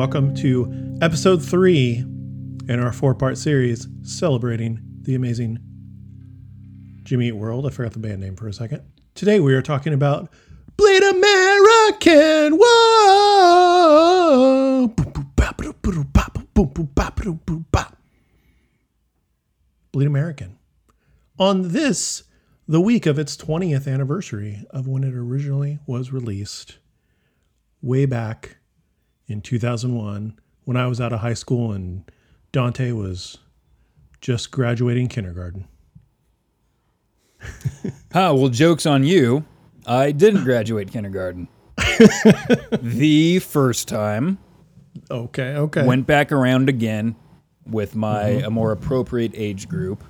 Welcome to episode three in our four part series celebrating the amazing Jimmy Eat World. I forgot the band name for a second. Today we are talking about Bleed American. Whoa! Bleed American. On this, the week of its 20th anniversary of when it originally was released, way back in 2001 when I was out of high school and Dante was just graduating kindergarten. Ah, well, joke's on you. I didn't graduate kindergarten. the first time Okay, okay. went back around again with my a more appropriate age group,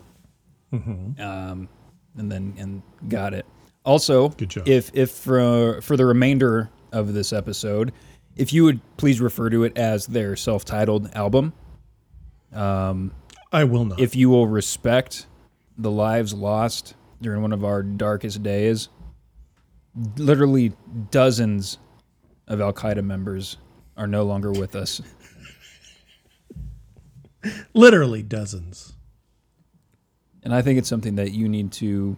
um, and then and got it. Also, Good job. if if for for the remainder of this episode, if you would please refer to it as their self-titled album, I will not. if you will respect the lives lost during one of our darkest days, literally dozens of Al Qaeda members are no longer with us. Literally dozens. And I think it's something that you need to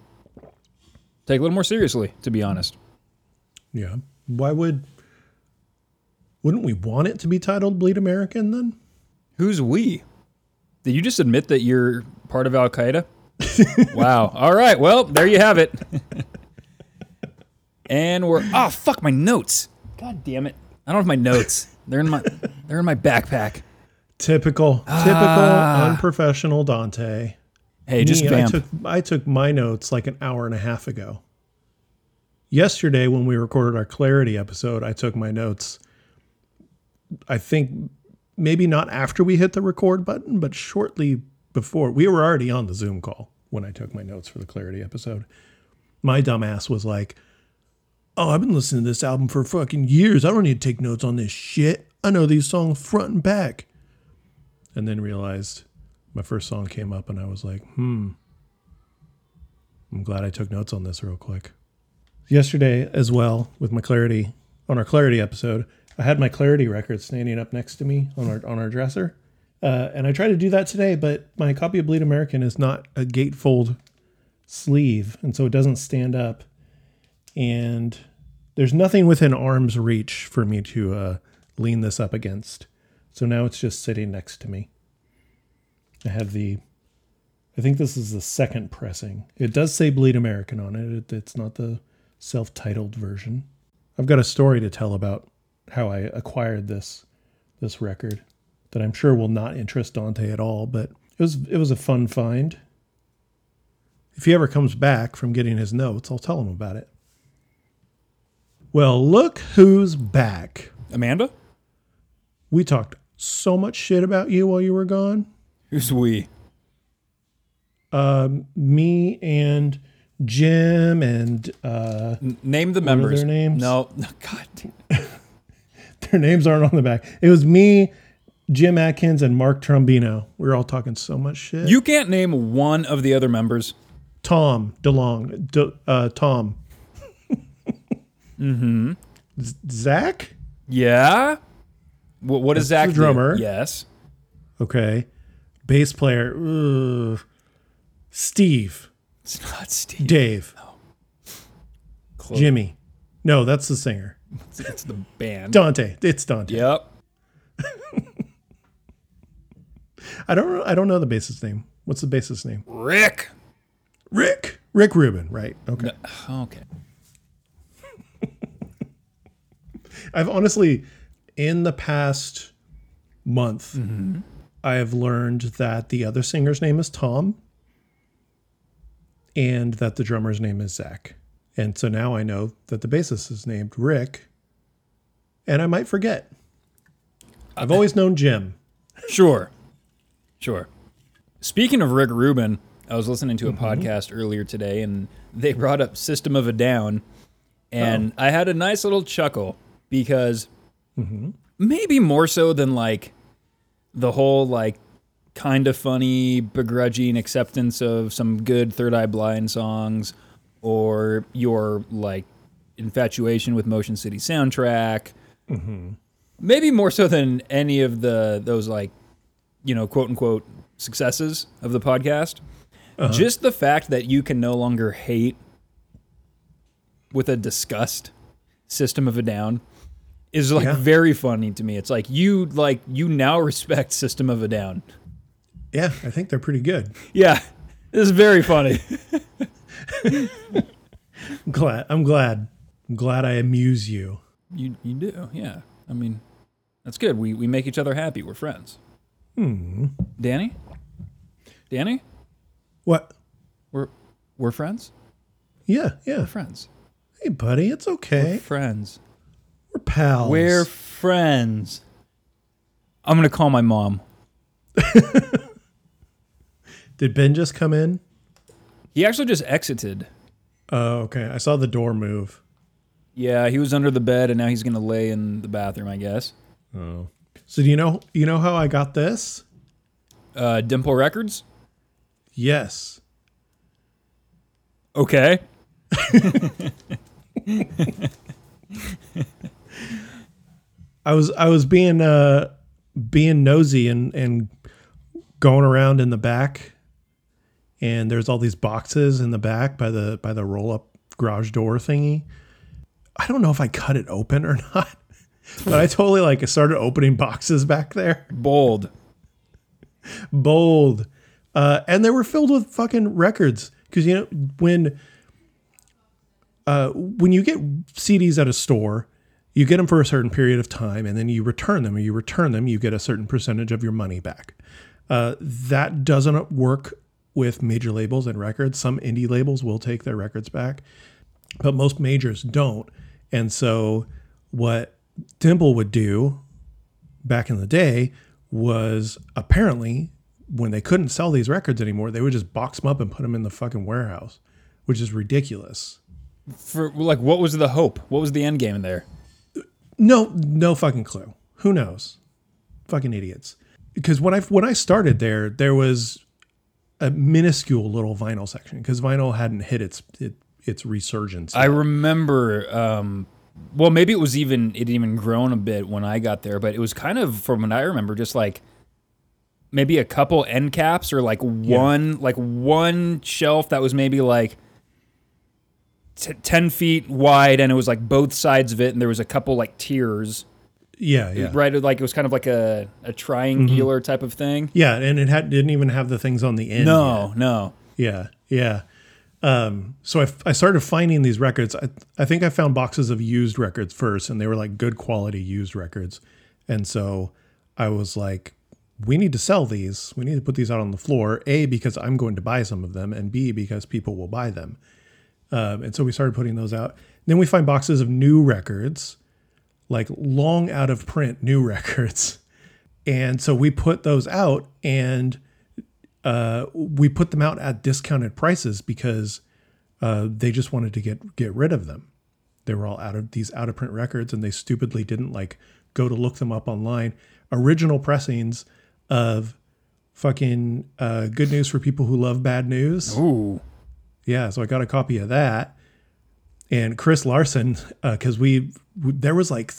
take a little more seriously, to be honest. Yeah. Why would wouldn't we want it to be titled Bleed American then? Who's we? Did you just admit that you're part of Al Qaeda? wow. All right. Well, there you have it. and we're oh fuck my notes. God damn it. I don't have my notes. They're in my they're in my backpack. Typical, typical ah. unprofessional Dante. Hey, just Me, I took I took my notes like an hour and a half ago. Yesterday when we recorded our clarity episode, I took my notes. I think maybe not after we hit the record button, but shortly before. We were already on the Zoom call when I took my notes for the clarity episode. My dumbass was like, "Oh, I've been listening to this album for fucking years. I don't need to take notes on this shit. I know these songs front and back." And then realized my first song came up and I was like, hmm. I'm glad I took notes on this real quick. Yesterday, as well, with my Clarity, on our Clarity episode, I had my Clarity record standing up next to me on our on our dresser. Uh, and I tried to do that today, but my copy of Bleed American is not a gatefold sleeve, and so it doesn't stand up. And there's nothing within arm's reach for me to uh, lean this up against. So now it's just sitting next to me. I have the, I think this is the second pressing. It does say Bleed American on it. it it's not the self titled version. I've got a story to tell about how I acquired this this record that I'm sure will not interest Dante at all, but it was it was a fun find. If he ever comes back from getting his notes, I'll tell him about it. Well, look who's back. Amanda? We talked so much shit about you while you were gone. Who's we? Me and Jim and uh, N- Name the members. their names? No. God. Their names aren't on the back. It was me, Jim Adkins, and Mark Trombino. We were all talking so much shit. You can't name one of the other members. Tom DeLong, D- uh, Tom. mm-hmm. Zach. Yeah. What, what does Zach the do? drummer. Yes. Okay. Bass player. Ugh. Steve. It's not Steve. Dave. Close. Jimmy. No, that's the singer. It's the band. Dante. It's Dante. Yep. I don't. know- I don't know the bassist name. What's the bassist name? Rick. Rick. Rick Rubin. Right. Okay. Okay. I've honestly, in the past month, mm-hmm. I have learned that the other singer's name is Tom and that the drummer's name is Zach. And so now I know that the bassist is named Rick and I might forget. I've always known Jim. Sure. Sure. Speaking of Rick Rubin, I was listening to a Mm-hmm. podcast earlier today and they brought up System of a Down. And Oh. I had a nice little chuckle because Mm-hmm. maybe more so than like the whole like kind of funny, begrudging acceptance of some good Third Eye Blind songs or your like infatuation with Motion City soundtrack. Mm-hmm. maybe more so than any of the those like you know quote unquote successes of the podcast uh-huh. just the fact that you can no longer hate with a disgust system of a down is like Yeah. very funny to me it's like you like you now respect system of a down Yeah, I think they're pretty good. yeah this is very funny I'm glad. I'm glad. I'm glad I amuse you. you you do yeah i mean that's good we we make each other happy we're friends hmm danny danny What? we're we're friends Yeah, yeah. we're friends Hey, buddy, it's okay. friends We're pals. We're friends. I'm gonna call my mom. Did Ben just come in? He actually just exited. Oh, okay. I saw the door move. Yeah, he was under the bed and now he's gonna lay in the bathroom, I guess. Oh. So do you know you know how I got this? Uh, Dimple Records. Yes. Okay. I was I was being uh being nosy and and going around in the back and there's all these boxes in the back by the by the roll up garage door thingy. I don't know if I cut it open or not. But I totally like started opening boxes back there. Bold. bold uh, and they were filled with fucking records because you know when uh, when you get CDs at a store, you get them for a certain period of time, and then you return them. Or you return them, you get a certain percentage of your money back. Uh, that doesn't work with major labels and records. Some indie labels will take their records back, but most majors don't. And so, what Dimple would do back in the day was apparently when they couldn't sell these records anymore, they would just box them up and put them in the fucking warehouse, which is ridiculous. For like, what was the hope? What was the end game in there? No, no fucking clue. Who knows? Fucking idiots. Because when I when I started there, there was a minuscule little vinyl section because vinyl hadn't hit its it, its resurgence. I remember. Um, well, maybe it was even it even grown a bit when I got there, but it was kind of from what I remember, just like maybe a couple end caps or like one like one shelf that was maybe like t- ten feet wide, and it was like both sides of it, and there was a couple like tiers, yeah, yeah, right? Like it was kind of like a a triangular type of thing. yeah, and it had didn't even have the things on the end. yet. No, no. Yeah, yeah. Um, so I, I started finding these records. I, I think I found boxes of used records first, and they were like good quality used records. And so I was like, we need to sell these. We need to put these out on the floor. A, because I'm going to buy some of them, and B, because people will buy them. Um, and so we started putting those out. Then we find boxes of new records, like long out of print new records. And so we put those out and uh, we put them out at discounted prices because uh, they just wanted to get get rid of them. They were all out of these out of print records, and they stupidly didn't like go to look them up online. Original pressings of fucking uh, good news for people who love bad news. Ooh, Yeah, so I got a copy of that. And Chris Larson, because we, we there was like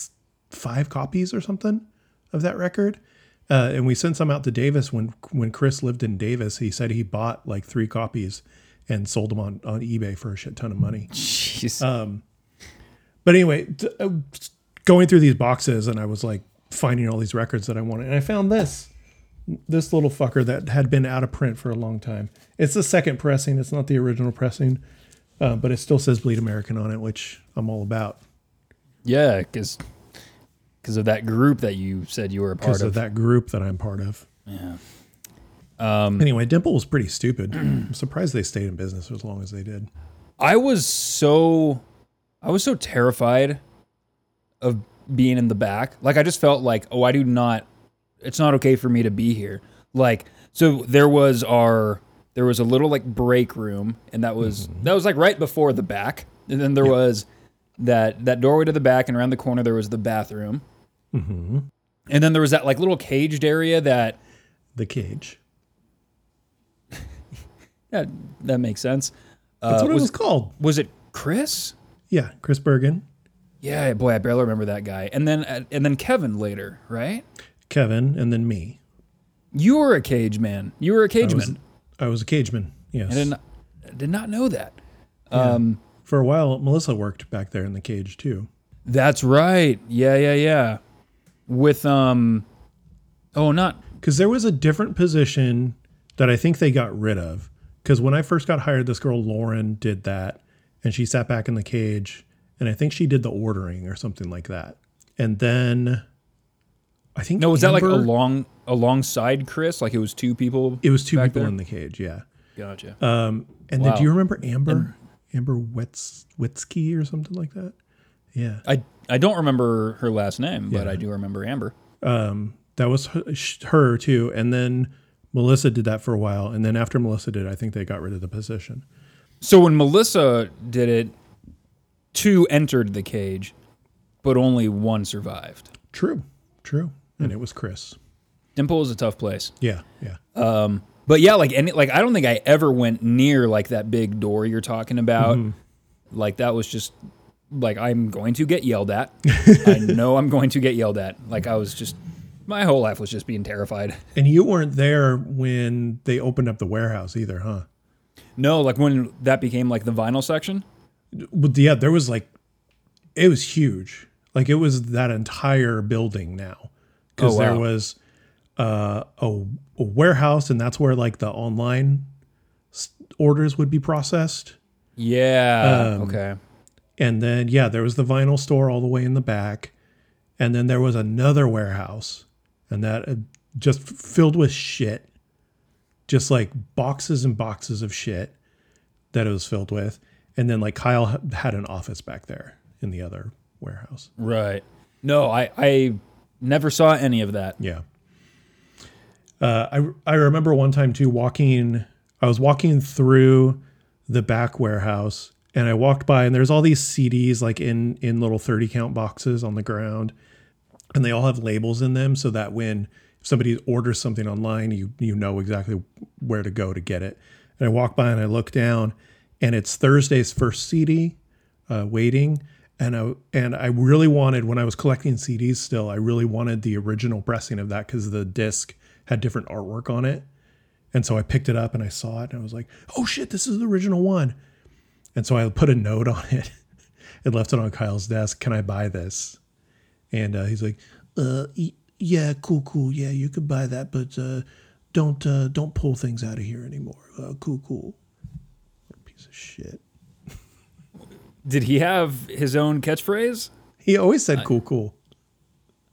five copies or something of that record, uh, and we sent some out to Davis when when Chris lived in Davis. He said he bought like three copies and sold them on on eBay for a shit ton of money. jeez. But anyway, t- uh, going through these boxes, and I was like finding all these records that I wanted, and I found this this little fucker that had been out of print for a long time. It's the second pressing. It's not the original pressing, uh, but it still says "Bleed American" on it, which I'm all about yeah, because because of that group that you said you were a part of. of that group that I'm part of. Yeah. Anyway, Dimple was pretty stupid. I'm surprised they stayed in business as long as they did. I was so I was so terrified of being in the back. Like I just felt like, oh, I do not it's not okay for me to be here. Like so there was our there was a little like break room and that was that was like right before the back. And then there was that that doorway to the back and around the corner there was the bathroom. And then there was that like little caged area that The cage. yeah, that makes sense. That's Uh, what was, it was called. was it Chris? Yeah, Chris Bergen. Yeah, boy, I barely remember that guy. And then uh, and then Kevin later, right? Kevin, and then me. You were a cage man. You were a cage man. I was a cageman. Yes. I did not, I did not know that. Um, For a while, Melissa worked back there in the cage too. that's right. Yeah, yeah, yeah. With um, oh, not Because there was a different position that I think they got rid of. Because when I first got hired, this girl Lauren did that, and she sat back in the cage, and I think she did the ordering or something like that. And then I think no. Was that like a along alongside Chris? Like it was two people. It was two people there? in the cage, yeah. Gotcha. Um, and Wow. then do you remember Amber? Amber Wets Witzky or something like that? Yeah. I I don't remember her last name, but I do remember Amber. Um, that was her, her too. And then Melissa did that for a while. And then after Melissa did, I think they got rid of the position. So when Melissa did it, two entered the cage, but only one survived. True. True. Hmm. And it was Chris. Dimple is a tough place. Yeah. Yeah. Um, but yeah, like any like I don't think I ever went near like that big door you're talking about. Like that was just like I'm going to get yelled at. I know I'm going to get yelled at. Like I was just my whole life was just being terrified. and you weren't there when they opened up the warehouse either, huh? No, like when that became like the vinyl section. Yeah, there was like, it was huge. Like it was that entire building now. Because Oh, wow. there was uh, a, a warehouse, and that's where like the online orders would be processed. Yeah. Um, okay. And then, yeah, there was the vinyl store all the way in the back. And then there was another warehouse, and that uh, just filled with shit. Just like boxes and boxes of shit that it was filled with. And then, like, Kyle had an office back there in the other warehouse. Right. No, I I never saw any of that. Yeah. Uh, I I remember one time too walking. I was walking through the back warehouse, and I walked by, and there's all these CDs like in in little thirty count boxes on the ground, and they all have labels in them, so that when somebody orders something online, you you know exactly where to go to get it. And I walk by and I look down, and it's Thursday's first CD, uh, waiting. And I and I really wanted when I was collecting CDs still, I really wanted the original pressing of that because the disc had different artwork on it. And so I picked it up and I saw it and I was like, oh shit, this is the original one. And so I put a note on it and left it on Kyle's desk. Can I buy this? And uh, he's like, uh, yeah, cool, cool. Yeah, you could buy that, but uh, don't uh, don't pull things out of here anymore. Uh, cool, cool. What a piece of shit. Did he have his own catchphrase? He always said cool, cool.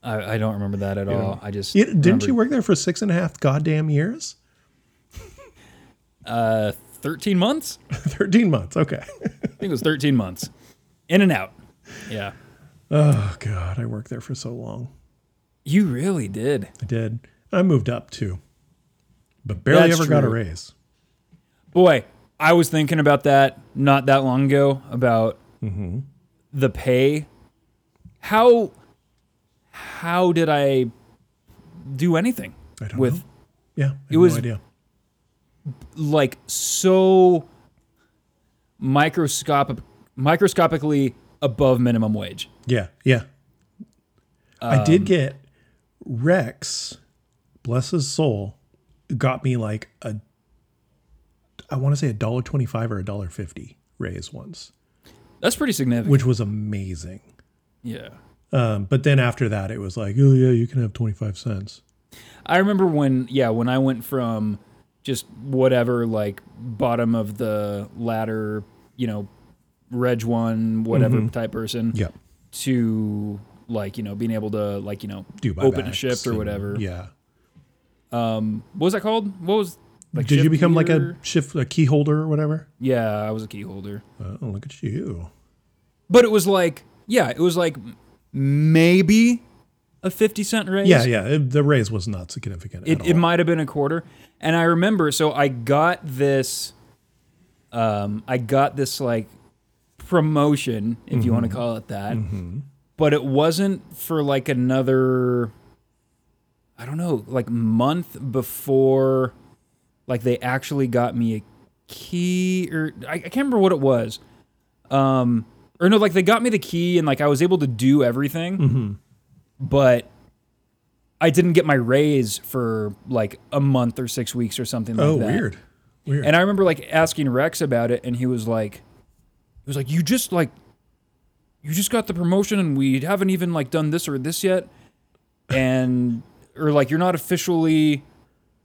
I, I don't remember that at all. I just You- didn't remembered, you work there for six and a half goddamn years? uh 13 months? 13 months. Okay. I think it was 13 months. In and out. Yeah. oh, God. I worked there for so long. You really did. I did. I moved up too, but barely That's ever got a raise. Boy, I was thinking about that not that long ago about Mm-hmm. the pay. How how did I do anything I don't with know. Yeah. I It was- no idea. like so microscopic microscopically above minimum wage? Yeah. Yeah. I Um, did get Rex, bless his soul, got me like a, I want to say a dollar twenty-five or a dollar fifty raise once, That's pretty significant. which was amazing. yeah. Um, but then after that, it was like, oh yeah, you can have twenty-five cents. I remember when, yeah, when I went from just whatever, like bottom of the ladder, you know, Reg one, whatever type person, Yeah. to like, you know, being able to like, you know, Do open a shift or and- whatever. Yeah. Um, what was that called? What was like? Did you become like a shift, a key holder or whatever? Yeah, I was a key holder, Oh, look at you. but it was like, yeah, it was like maybe a fifty cent raise. Yeah, yeah. It, the raise was not significant. it, it might have been a quarter and i remember so i got this um i got this like promotion if you want Mm-hmm. to call it that but it wasn't for like another i don't know like month before like they actually got me a key or i, I can't remember what it was um or no, like they got me the key and like I was able to do everything, but I didn't get my raise for like a month or six weeks or something like Oh, that. Oh, weird. Weird. And I remember like asking Rex about it, and he was like, he was like, you just like, you just got the promotion, and we haven't even like done this or this yet, and or like you're not officially,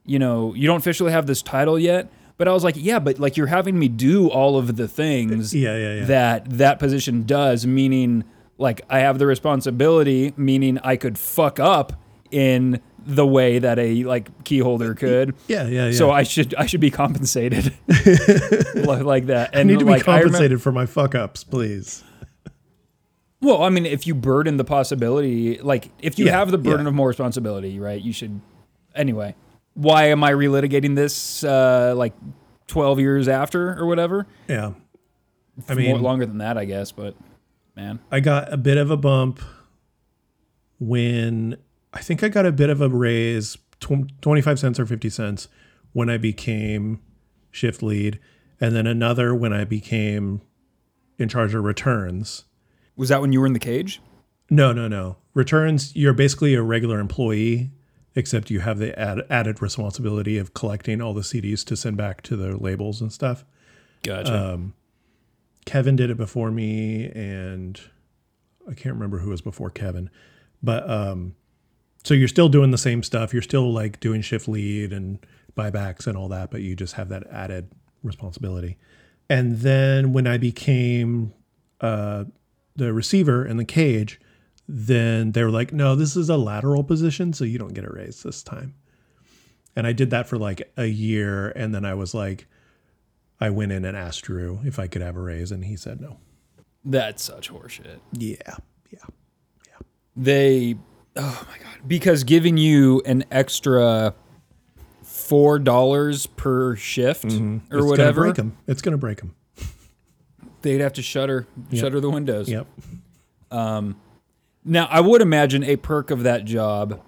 you know, you don't officially have this title yet. But I was like, yeah, but like you're having me do all of the things Yeah, yeah, yeah. that that position does, meaning like I have the responsibility, meaning I could fuck up in the way that a like key holder could. yeah, yeah, yeah. So I should I should be compensated like, that. And I need to be like, remem- compensated for my fuck ups, please. well, I mean, if you burden the possibility, like if you Yeah, have the burden yeah. of more responsibility, right? You should. Anyway, why am I relitigating this? Uh, like twelve years after or whatever. Yeah. I More, mean, longer than that, I guess. But man, I got a bit of a bump when I think I got a bit of a raise, tw- 25 cents or 50 cents when I became shift lead, and then another when I became in charge of returns. was that when you were in the cage? No, no, no. Returns, you're basically a regular employee, except you have the add, added responsibility of collecting all the CDs to send back to the labels and stuff. Gotcha. Kevin did it before me, and I can't remember who was before Kevin, but um, so you're still doing the same stuff. You're still like doing shift lead and buybacks and all that, but you just have that added responsibility. And then when I became uh, the receiver in the cage, then they were like, "No, this is a lateral position, so you don't get a raise this time." And I did that for like a year, and then I was like, I went in and asked Drew if I could have a raise, and he said no. That's such horseshit. Yeah, yeah. Yeah. They, oh my god, because giving you an extra four dollars per shift or Mm-hmm. it's gonna whatever, break him. It's gonna break them. they'd have to shutter shutter the windows. Yep. Now, I would imagine a perk of that job,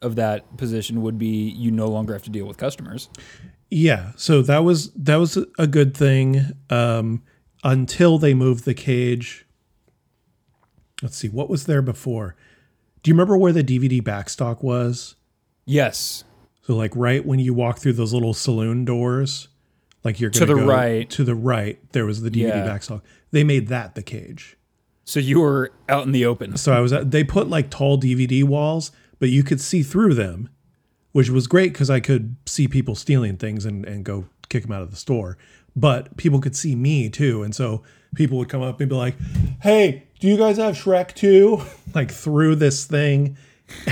of that position, would be you no longer have to deal with customers. Yeah. So that was that was a good thing um, until they moved the cage. Let's see what was there before. Do you remember where the DVD backstock was? Yes. So like right when you walk through those little saloon doors, like you're To the go right. To the right, there was the DVD Yeah. backstock. They made that the cage. So you were out in the open. So I was they put like tall DVD walls, but you could see through them, which was great because I could see people stealing things and, and go kick them out of the store. But people could see me too. And so people would come up and be like, Hey, do you guys have Shrek 2? like through this thing.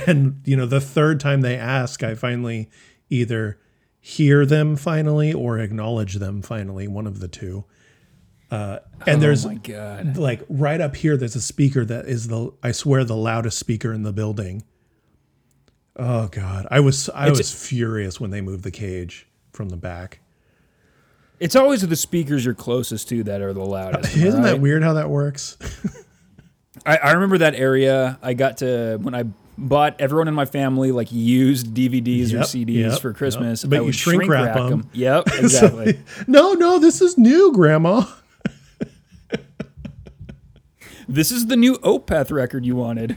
And, you know, the third time they ask, I finally either hear them finally or acknowledge them finally, one of the two. Uh, and there's oh god. like right up here there's a speaker that is the i swear the loudest speaker in the building oh god i was i It's- was furious when they moved the cage from the back It's always the speakers you're closest to that are the loudest. isn't that weird how that works I, I remember that area. I got to when I bought everyone in my family like used DVDs or CDs yep, for Christmas. yep. But I you would shrink them. Yep, exactly. no no this is new grandma this is the new Opeth record you wanted.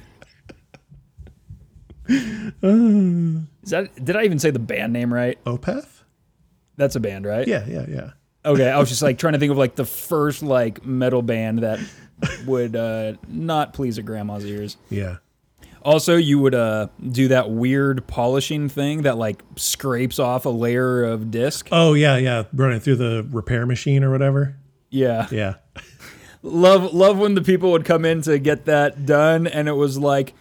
Is that? Did I even say the band name right? opeth That's a band, right? yeah yeah yeah Okay, I was just like trying to think of like the first like metal band that would uh, not please a grandma's ears. yeah Also, you would uh, do that weird polishing thing that like scrapes off a layer of disc. oh yeah yeah running through the repair machine or whatever Yeah. yeah Love love when the people would come in to get that done and it was like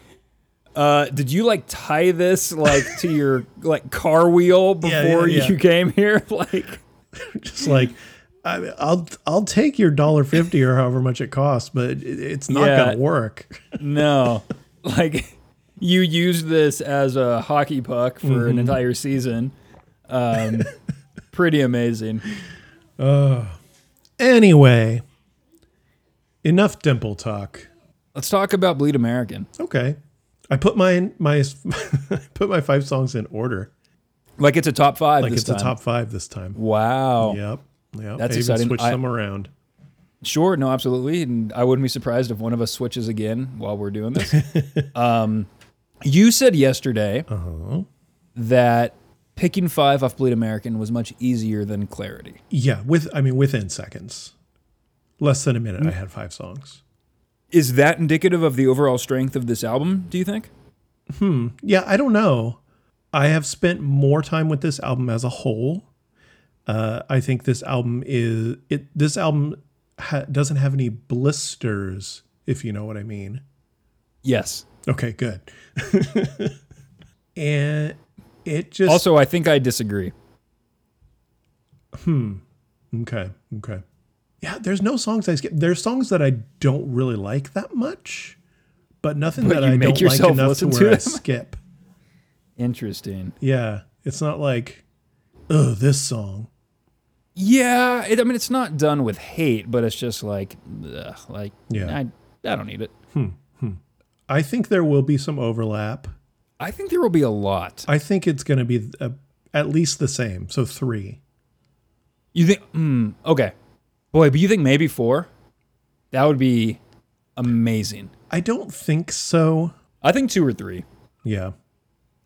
uh, did you like tie this like to your like car wheel before Yeah, yeah, you came here? Like just like I, I'll I'll take your dollar fifty or however much it costs, but it, it's not Yeah. gonna work. no. like you used this as a hockey puck for an entire season. Um, pretty amazing. Anyway, enough dimple talk. Let's talk about Bleed American. Okay, I put my my put my five songs in order, Like it's a top five. like this it's a time. top five this time. Wow. Yep, yep. That's I exciting. switched I- some around. Sure, no, absolutely. And I wouldn't be surprised if one of us switches again while we're doing this. um, you said yesterday Uh-huh. that picking five off Bleed American was much easier than Clarity. Yeah, with I mean within seconds. Less than a minute I had five songs. Is that indicative of the overall strength of this album, do you think? Hmm. Yeah, I don't know. I have spent more time with this album as a whole. Uh, I think this album is it. This album ha- doesn't have any blisters, if you know what I mean. Yes. Okay, good. and it just Also, I think I disagree. Hmm. Okay, okay. Yeah, there's no songs I skip. There's songs that I don't really like that much, but nothing But that I don't like enough to where to I skip. Interesting. Yeah, it's not like, oh, this song. Yeah, it, I mean, it's not done with hate, but it's just like, ugh, like, Yeah. I, I don't need it. Hmm. I think there will be some overlap. I think there will be a lot. I think it's going to be a, at least the same. So three. You think? Mm, okay, boy, but you think maybe four? That would be amazing. I don't think so. I think two or three. Yeah.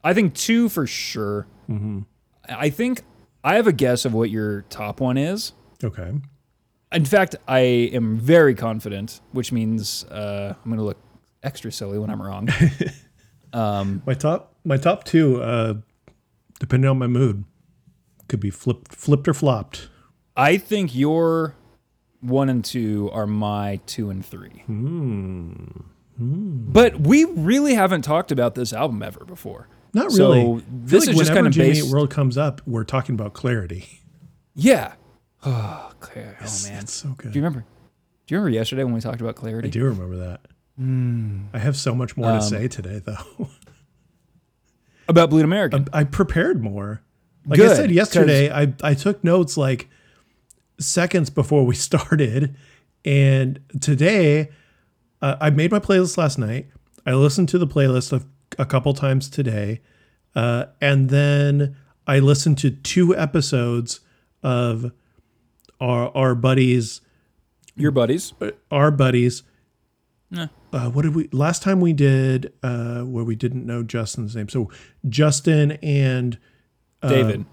I think two for sure. Mm-hmm. I think I have a guess of what your top one is. Okay. In fact, I am very confident, which means uh, I'm going to look extra silly when I'm wrong. My top, my top two, uh, depending on my mood, could be flipped, flipped or flopped. I think your one and two are my two and three. Hmm. But we really haven't talked about this album ever before. Not really. I feel this is just kind of Jimmy based- World comes up, we're talking about clarity. Yeah. Oh, Claire. Oh man. So good. Do you remember? Do you remember yesterday when we talked about clarity? I do remember that. Hmm. I have so much more to say today, though. About Bleed American. I prepared more. Like I said yesterday, I, I took notes like seconds before we started. And today, uh, I made my playlist last night. I listened to the playlist a, a couple times today. Uh, and then I listened to two episodes of our, our buddies, Your buddies. our buddies. Nah. Uh, what did we last time we did uh, where we didn't know Justin's name? So Justin and David.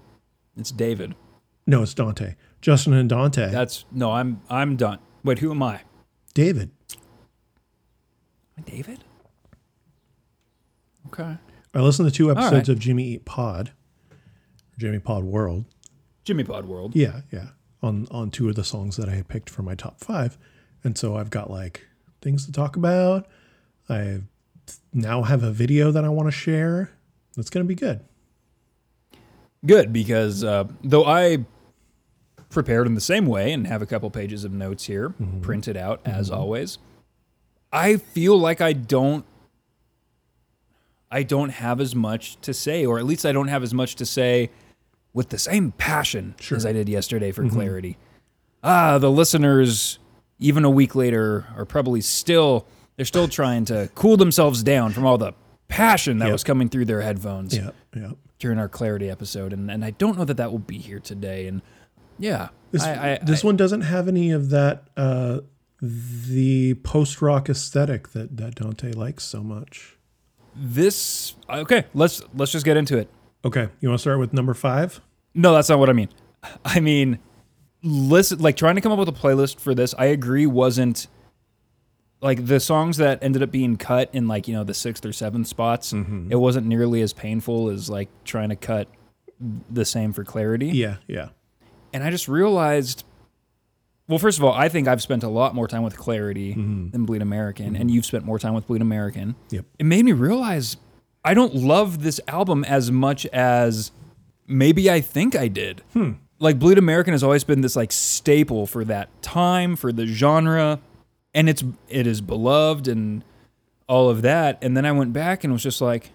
It's David. No, it's Dante. Justin and Dante. That's no, I'm I'm done. Wait, who am I? David. David? Okay. I listened to two episodes right. of Jimmy Eat Pod, Jimmy Pod World. Jimmy Pod World. Yeah, yeah. On on two of the songs that I had picked for my top five, and so I've got like things to talk about. I now have a video that I want to share. That's gonna be good. Good because uh, though I prepared in the same way and have a couple pages of notes here mm-hmm. printed out as mm-hmm. always, I feel like I don't I don't have as much to say, or at least I don't have as much to say with the same passion as I did yesterday for mm-hmm. clarity. Ah, the listeners, even a week later, are probably still they're still trying to cool themselves down from all the passion that Yep. was coming through their headphones Yeah, yeah. during our clarity episode, and, and I don't know that that will be here today. And yeah, This I, I, this I- one doesn't have any of that uh, the post rock aesthetic that that Dante likes so much. this okay. Let's let's just get into it. Okay, you want to start with number five? No, that's not what I mean. I mean, listen, like trying to come up with a playlist for this. I agree, wasn't like the songs that ended up being cut in like you know the sixth or seventh spots. It wasn't nearly as painful as like trying to cut the same for clarity. Yeah, yeah. And I just realized, well, first of all, I think I've spent a lot more time with Clarity mm-hmm. than Bleed American, mm-hmm. and you've spent more time with Bleed American. Yep. It made me realize I don't love this album as much as maybe I think I did. Hmm. Like Bleed American has always been this like staple for that time, for the genre, and it's it is beloved and all of that. And then I went back and was just like,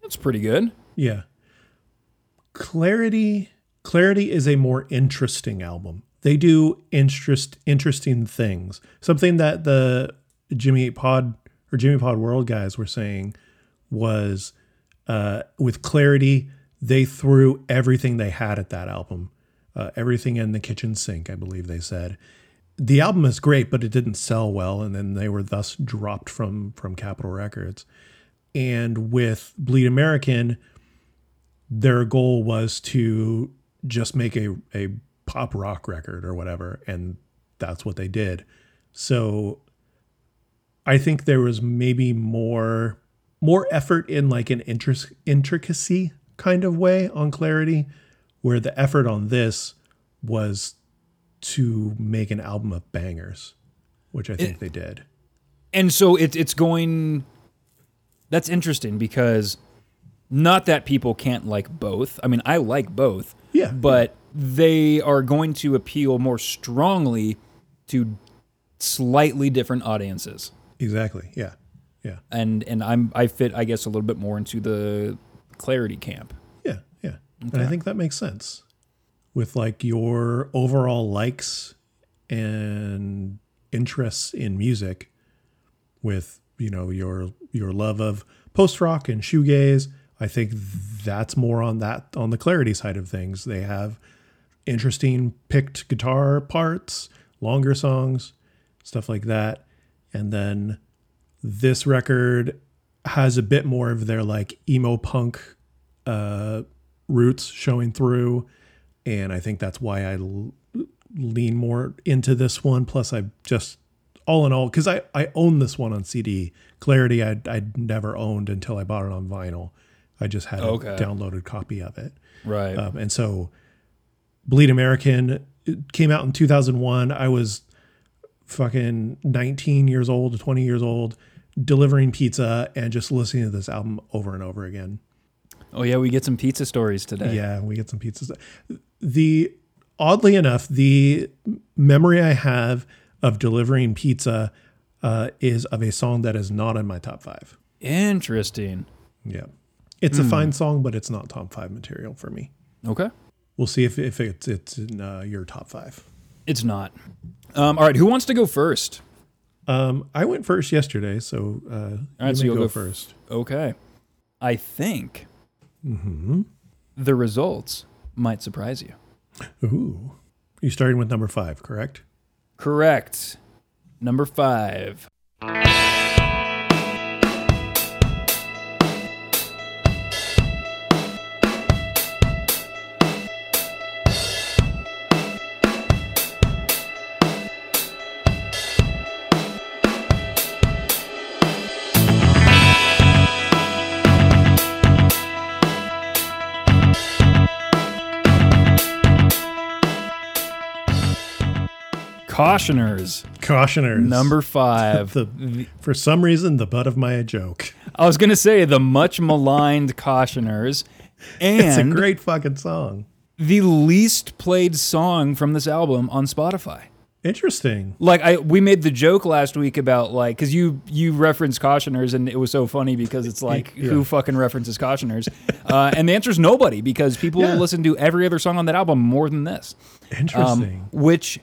that's pretty good. Yeah. Clarity Clarity is a more interesting album. They do interest interesting things. Something that the Jimmy Pod or Jimmy Pod World guys were saying was uh, with Clarity, they threw everything they had at that album, uh, everything in the kitchen sink, I believe they said, the album is great, but it didn't sell well, and then they were thus dropped from from Capitol Records. And with Bleed American, their goal was to just make a a pop rock record or whatever, and that's what they did. So I think there was maybe more more effort in like an intric- intricacy kind of way on Clarity, where the effort on this was to make an album of bangers, which I think It- they did. and so it's it's going that's interesting because not that people can't like both i mean i like both Yeah. but they are going to appeal more strongly to slightly different audiences Exactly. Yeah. Yeah. and and i'm i fit i guess a little bit more into the clarity camp Yeah. Yeah. And I think that makes sense with like your overall likes and interests in music with, you know, your your love of post rock and shoegaze. I think that's more on that on the clarity side of things. They have interesting picked guitar parts, longer songs, stuff like that. And then this record has a bit more of their like emo punk uh, roots showing through, and I think that's why I l- lean more into this one. Plus, I just all in all, because I I own this one on CD. Clarity, I'd, I'd never owned until I bought it on vinyl. I just had Okay. a downloaded copy of it, right um, and so Bleed American it came out in 2001. I was fucking 19 years old, 20 years old, delivering pizza and just listening to this album over and over again. oh yeah we get some pizza stories today Yeah, we get some pizzas. The oddly enough, the memory I have of delivering pizza uh, is of a song that is not in my top five. interesting Yeah, it's a fine song, but it's not top five material for me. okay We'll see if if it's it's in uh, your top five. it's not um, all right who wants to go first Um, I went first yesterday, so uh, All you so you'll go go f- first. Okay. I think Mm-hmm. the results might surprise you. Ooh, you starting with number five, correct? Correct. Number five. Cautioners. Cautioners. Number five. the for some reason the butt of my joke. I was going to say the much maligned Cautioners And It's a great fucking song. the least played song from this album on Spotify. Interesting. like I we made the joke last week about like because you you referenced cautioners and it was so funny because it's like Yeah. who fucking references cautioners uh, and the answer is nobody because people Yeah. listen to every other song on that album more than this Interesting. um, which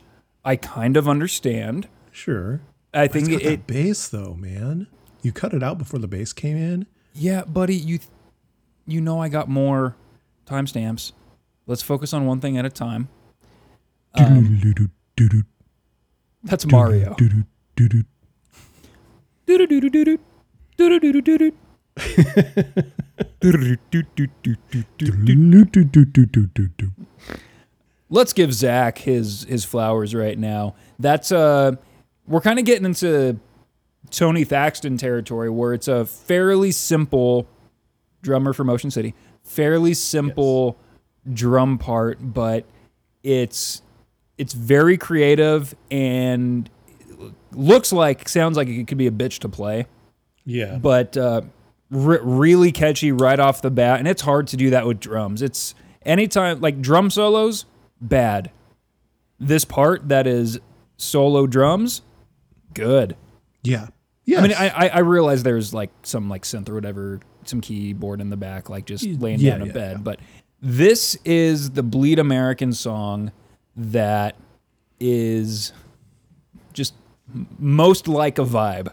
I kind of understand sure. I It's think got it, that bass though, man. You cut it out before the bass came in. yeah buddy you th- you know I got more timestamps let's focus on one thing at a time um, that's Mario let's give Zach his his flowers right now. That's uh we're kind of getting into Tony Thaxton territory where it's a fairly simple drummer for Motion City, fairly simple drum part, but it's it's very creative and looks like sounds like it could be a bitch to play Yeah. but uh, re- really catchy right off the bat. And it's hard to do that with drums. It's anytime like drum solos, bad. This part that is solo drums, good. yeah. Yeah. I mean, I, I I realize there's like some like synth or whatever, some keyboard in the back, like just laying yeah, down a yeah, bed. yeah. But this is the Bleed American song that is just most like a vibe.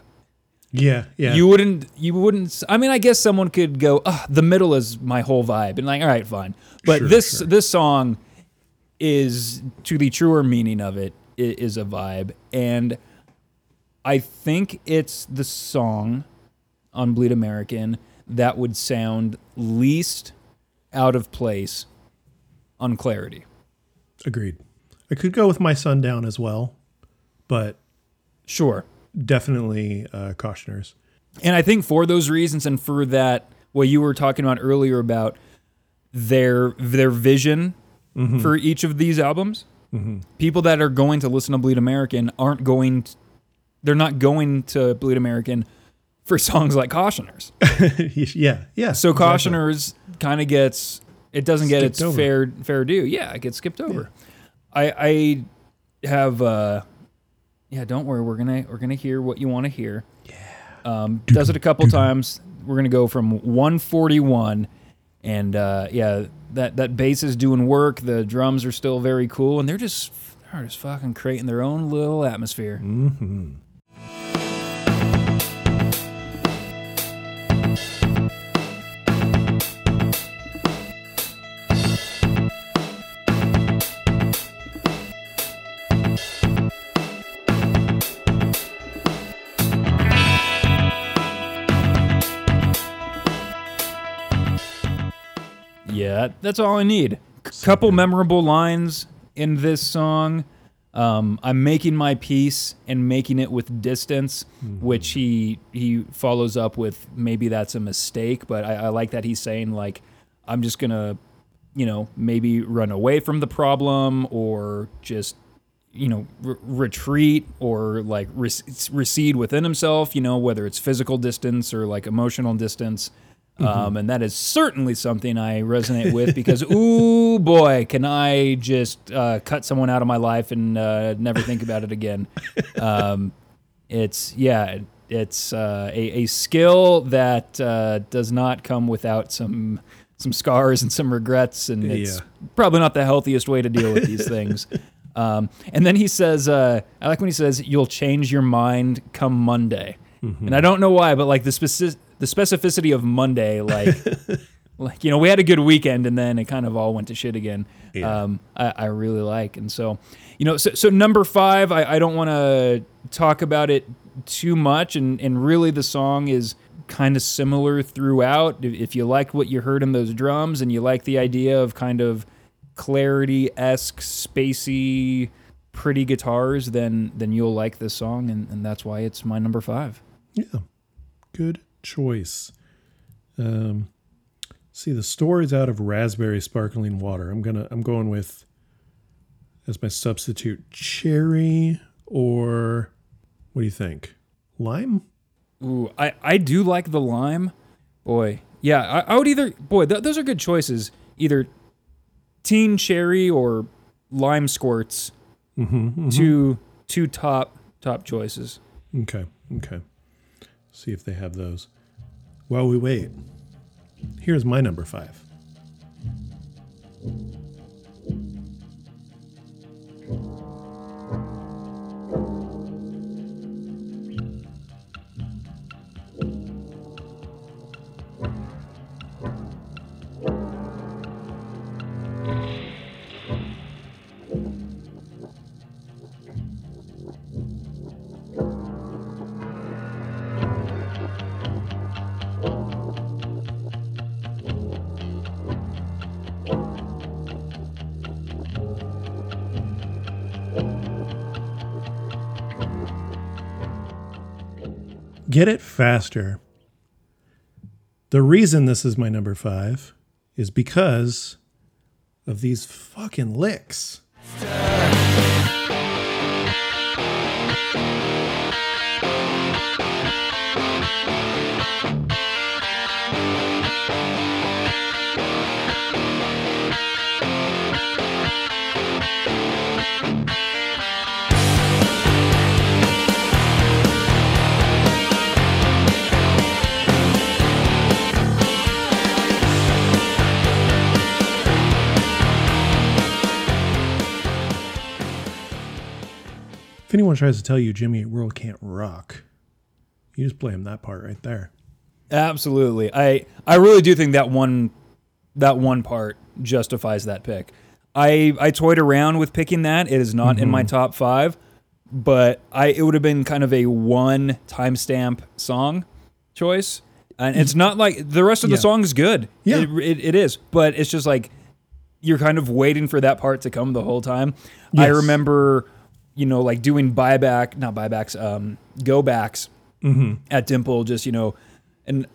yeah. Yeah. You wouldn't. You wouldn't. I mean, I guess someone could go. Ah, the middle is my whole vibe, and like, all right, fine. But Sure, this sure. this song is to the truer meaning of it is a vibe, and I think it's the song on Bleed American that would sound least out of place on Clarity. Agreed. I could go with my sundown as well, but Sure. definitely uh, cautioners. And I think for those reasons and for that what you were talking about earlier about their their vision for each of these albums, people that are going to listen to Bleed American aren't going they're not going to Bleed American for songs like Cautioners. yeah, yeah. So exactly. Cautioners kind of gets it doesn't get its over. fair fair due. Yeah, it gets skipped over. I I have uh yeah, don't worry, we're gonna we're gonna hear what you want to hear. Yeah. Um, does it a couple times. We're gonna go from 141, and uh, yeah, that that bass is doing work. The drums are still very cool, and they're just they're just fucking creating their own little atmosphere. Mm-hmm. Yeah, that's all I need. C- couple memorable lines in this song. Um, I'm making my peace and making it with distance, which he he follows up with maybe that's a mistake, but I, I like that he's saying like I'm just gonna, you know, maybe run away from the problem or just you know re- retreat or like rec- recede within himself you know whether it's physical distance or like emotional distance um, and that is certainly something i resonate with because ooh boy can i just uh, cut someone out of my life and uh, never think about it again. Um, it's yeah it's uh, a, a skill that uh, does not come without some some scars and some regrets and it's Yeah. probably not the healthiest way to deal with these things. Um, and then he says uh, i like when he says you'll change your mind come monday. And i don't know why but like the specific the specificity of monday like like you know we had a good weekend and then it kind of all went to shit again. Yeah. um, I, I really like and so you know so, so number five i, I don't want to talk about it too much and, and really the song is kind of similar throughout. If, you like what you heard in those drums and you like the idea of kind of clarity-esque spacey pretty guitars then then you'll like this song and, and that's why it's my number five. Yeah, good choice. Um, see, the store is out of raspberry sparkling water. I'm gonna, I'm going with as my substitute cherry or what do you think? Lime? Ooh, I, I do like the lime. Boy, yeah, I, I would either. Boy, th- those are good choices. Either teen cherry or lime squirts. Mm-hmm, Two two top top choices. Okay, okay. See if they have those. While we wait, here's my number five. Get it faster. The reason this is my number five is because of these fucking licks. If anyone tries to tell you Jimmy Eat World can't rock, you just play him that part right there. Absolutely. I I really do think that one that one part justifies that pick. I I toyed around with picking that. It is not in my Mm-hmm. top five, but I it would have been kind of a one timestamp song choice. And it's not like the rest of the song is good. Yeah. It, it, it is, but it's just like you're kind of waiting for that part to come the whole time. I remember, you know, like doing buyback, not buybacks, um, go backs Mm-hmm. at Dimple, just, you know, an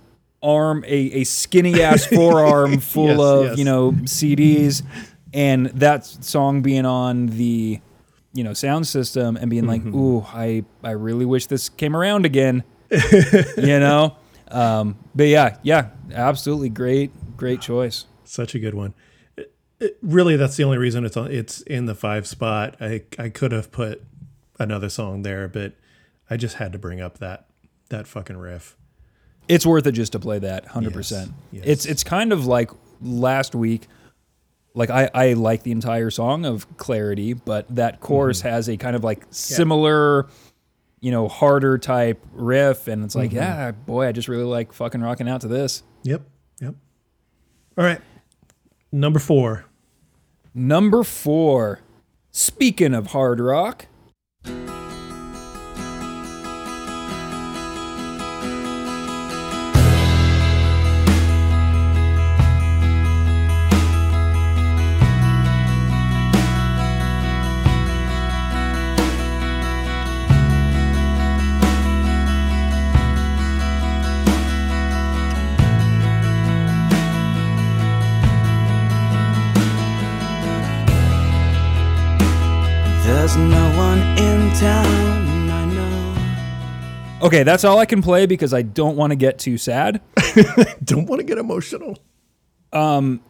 arm, a, a skinny ass forearm full Yes, of, yes. you know, CDs and that song being on the, you know, sound system and being Mm-hmm. like, ooh, I, I really wish this came around again, you know? Um, but yeah, yeah, absolutely great, great choice. Such a good one. It- really, that's the only reason it's on, it's in the five spot. I I could have put another song there, but I just had to bring up that that fucking riff. It's worth it just to play that, hundred percent. yes. It's it's kind of like last week. Like I I like the entire song of Clarity, but that chorus Mm-hmm. has a kind of like similar, you know, harder type riff, and it's like, Mm-hmm. yeah, boy, I just really like fucking rocking out to this. Yep. Yep. All right. Number four. Number four. Speaking of hard rock, There's no one in town I know. okay, that's all I can play because I don't want to get too sad. Don't want to get emotional.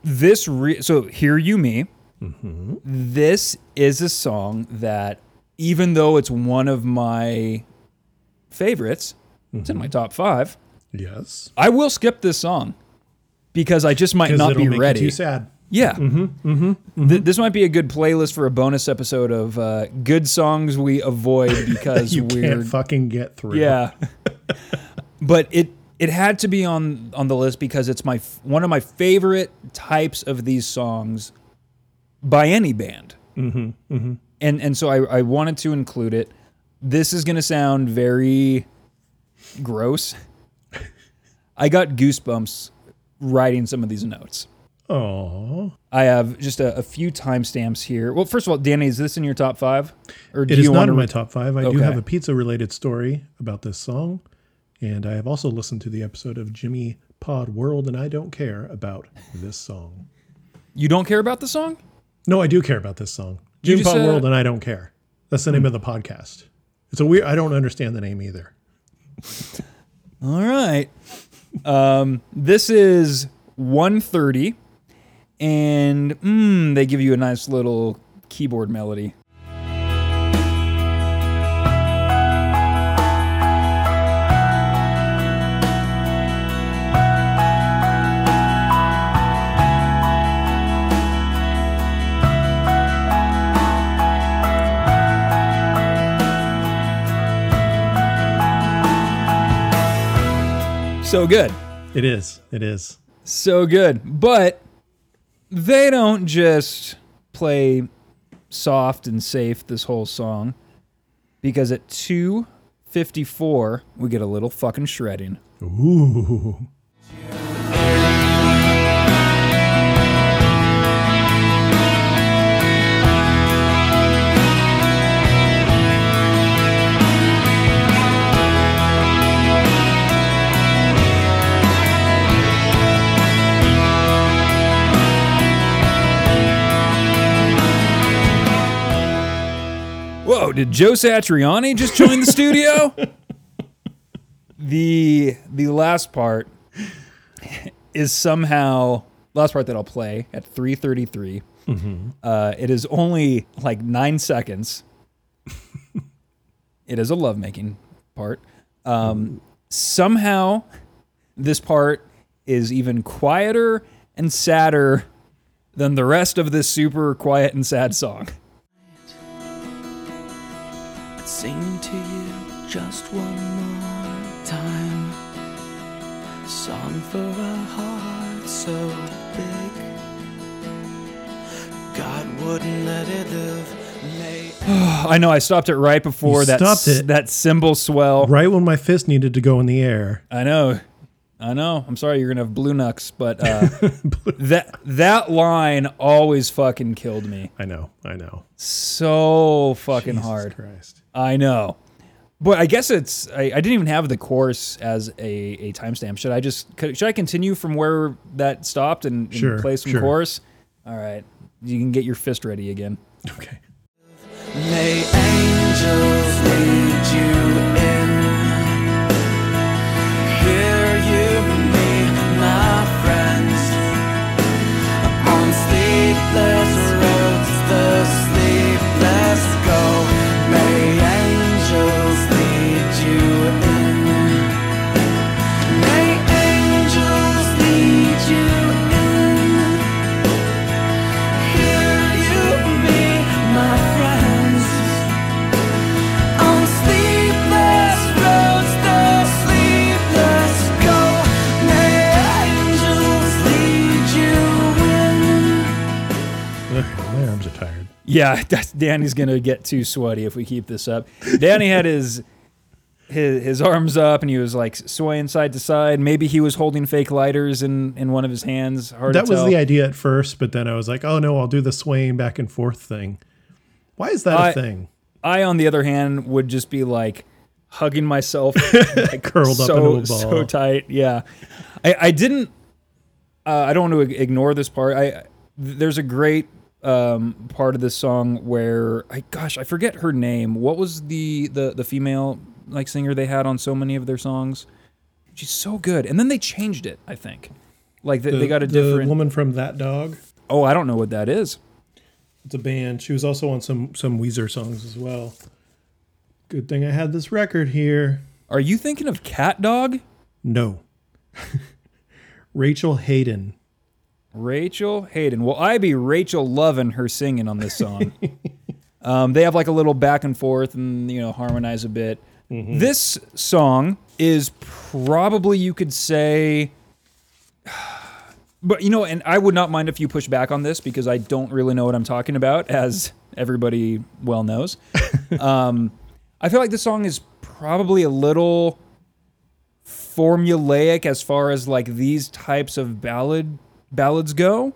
this re- so hear you me Mm-hmm. this is a song that even though it's one of my favorites it's in my Mm-hmm. top five Yes. i will skip this song because i just might not be make ready you too sad. Yeah Th- this might be a good playlist for a bonus episode of uh, good songs we avoid because You we're can't fucking get through. yeah. but it it had to be on on the list because it's my f- one of my favorite types of these songs by any band. Mm-hmm, And and so I, I wanted to include it. This is gonna sound very gross. I got goosebumps writing some of these notes. Oh. I have just a, a few timestamps here. Well, first of all, Danny, is this in your top five? Or do It is you not in my top five. I do have a pizza related story about this song. And I have also listened to the episode of Jimmy Pod World, and I don't care about this song. You don't care about the song? No, I do care about this song. Jimmy Pod said- World, and I don't care. That's the name of the podcast. It's a weird. I don't understand the name either. All right. Um, this is 130, and mm, they give you a nice little keyboard melody. So good. It is. It is. So good. But they don't just play soft and safe this whole song because at 254 we get a little fucking shredding. Ooh. Whoa, did Joe Satriani just join the studio? the the last part is somehow last part that I'll play at 333. Uh, it is only like nine seconds. it is a lovemaking part. Um, somehow, this part is even quieter and sadder than the rest of this super quiet and sad song. I'd sing to you just one more time. A song for a heart so big. God wouldn't let it live. May I know I stopped it right before You that stopped s- it. that cymbal swell. Right when my fist needed to go in the air. I know. I know. I'm sorry you're gonna have blue knucks, but uh, that that line always fucking killed me I know. I know. so fucking Jesus hard. Christ. I know. But I guess it's I, I didn't even have the course as a, a timestamp. Should I just could- should I continue from where that stopped and, and Sure, play some sure. chorus? All right. You can get your fist ready again. Okay. May angels lead Yeah, Danny's gonna get too sweaty if we keep this up. Danny had his his his arms up and he was like swaying side to side. Maybe he was holding fake lighters in in one of his hands. Hard That was tell. the idea at first, but then I was like, oh no, I'll do the swaying back and forth thing. Why is that a I- thing? I, on the other hand, would just be like hugging myself like, Curled up so, into a ball. so tight. Yeah, I, I didn't. Uh, I don't want to ignore this part. I there's a great um, part of this song where I gosh I forget her name. What was the the the female like singer they had on so many of their songs? She's so good, and then they changed it. I think like they, The, they got a the different. woman from That Dog. Oh, I don't know what that is. It's a band. She was also on some some Weezer songs as well. Good thing I had this record here. Are you thinking of Cat Dog? No. Rachel Haden. Rachel Haden. Well, I be Rachel loving her singing on this song. um, they have like a little back and forth and you know harmonize a bit. This song is probably you could say, but you know, and I would not mind if you push back on this because I don't really know what I'm talking about, as everybody well knows. um, I feel like this song is probably a little formulaic as far as like these types of ballad ballads go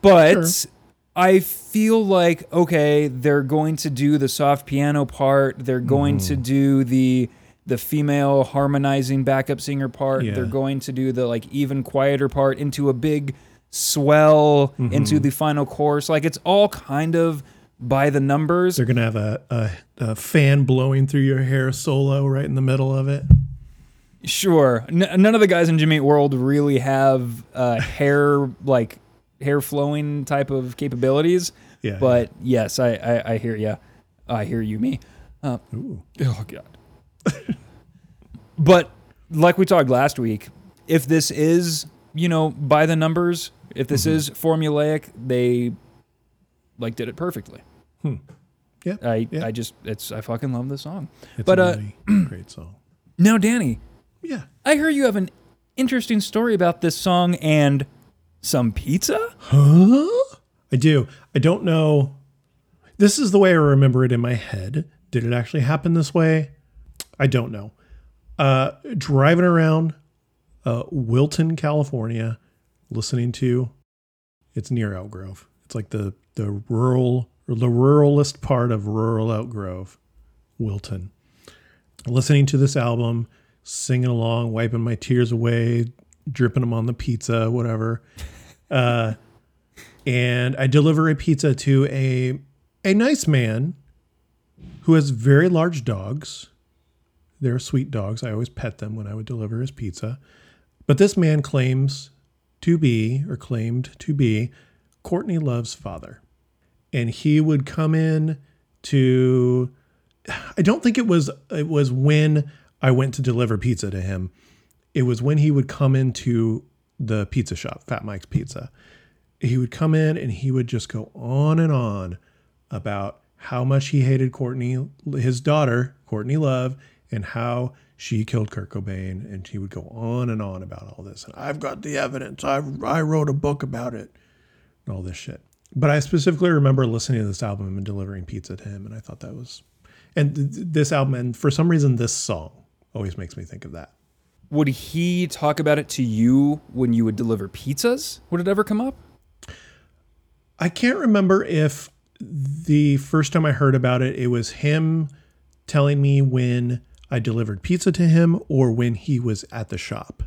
but sure. i feel like okay they're going to do the soft piano part they're going to mm-hmm. do the the female harmonizing backup singer part Yeah. they're going to do the like even quieter part into a big swell mm-hmm. into the final chorus like it's all kind of by the numbers They're gonna have a, a, a fan blowing through your hair solo right in the middle of it. Sure. N- none of the guys in Jimmy Eat World really have uh, hair like hair flowing type of capabilities. Yeah, But yes, I I, I hear you. I hear you, me. Uh, oh God. but like we talked last week, if this is you know by the numbers, if this is formulaic, they like did it perfectly. Yeah, I yeah. I just it's I fucking love this song. It's but a uh, great song. now, Danny, Yeah. I hear you have an interesting story about this song and some pizza. Huh? I do. I don't know. This is the way I remember it in my head. Did it actually happen this way? I don't know. Uh, driving around uh, Wilton, California, listening to it's near Elk Grove. It's like the the rural or the ruralest part of rural Elk Grove, Wilton. Listening to this album, singing along, wiping my tears away, dripping them on the pizza, whatever uh, and I deliver a pizza to a a nice man who has very large dogs. They're sweet dogs. I always pet them when I would deliver his pizza. But this man claims to be or claimed to be Courtney Love's father. And he would come in to I don't think it was it was when I went to deliver pizza to him. It was when he would come into the pizza shop, Fat Mike's Pizza he would come in and he would just go on and on about how much he hated Courtney, his daughter, Courtney Love, and how she killed Kurt Cobain. And he would go on and on about all this. And I've got the evidence. I, I wrote a book about it and all this shit. But I specifically remember listening to this album and delivering pizza to him, and I thought that was, and th- th- this album, and for some reason, this song always makes me think of that. Would he talk about it to you when you would deliver pizzas? Would it ever come up? I can't remember if the first time I heard about it, it was him telling me when I delivered pizza to him or when he was at the shop.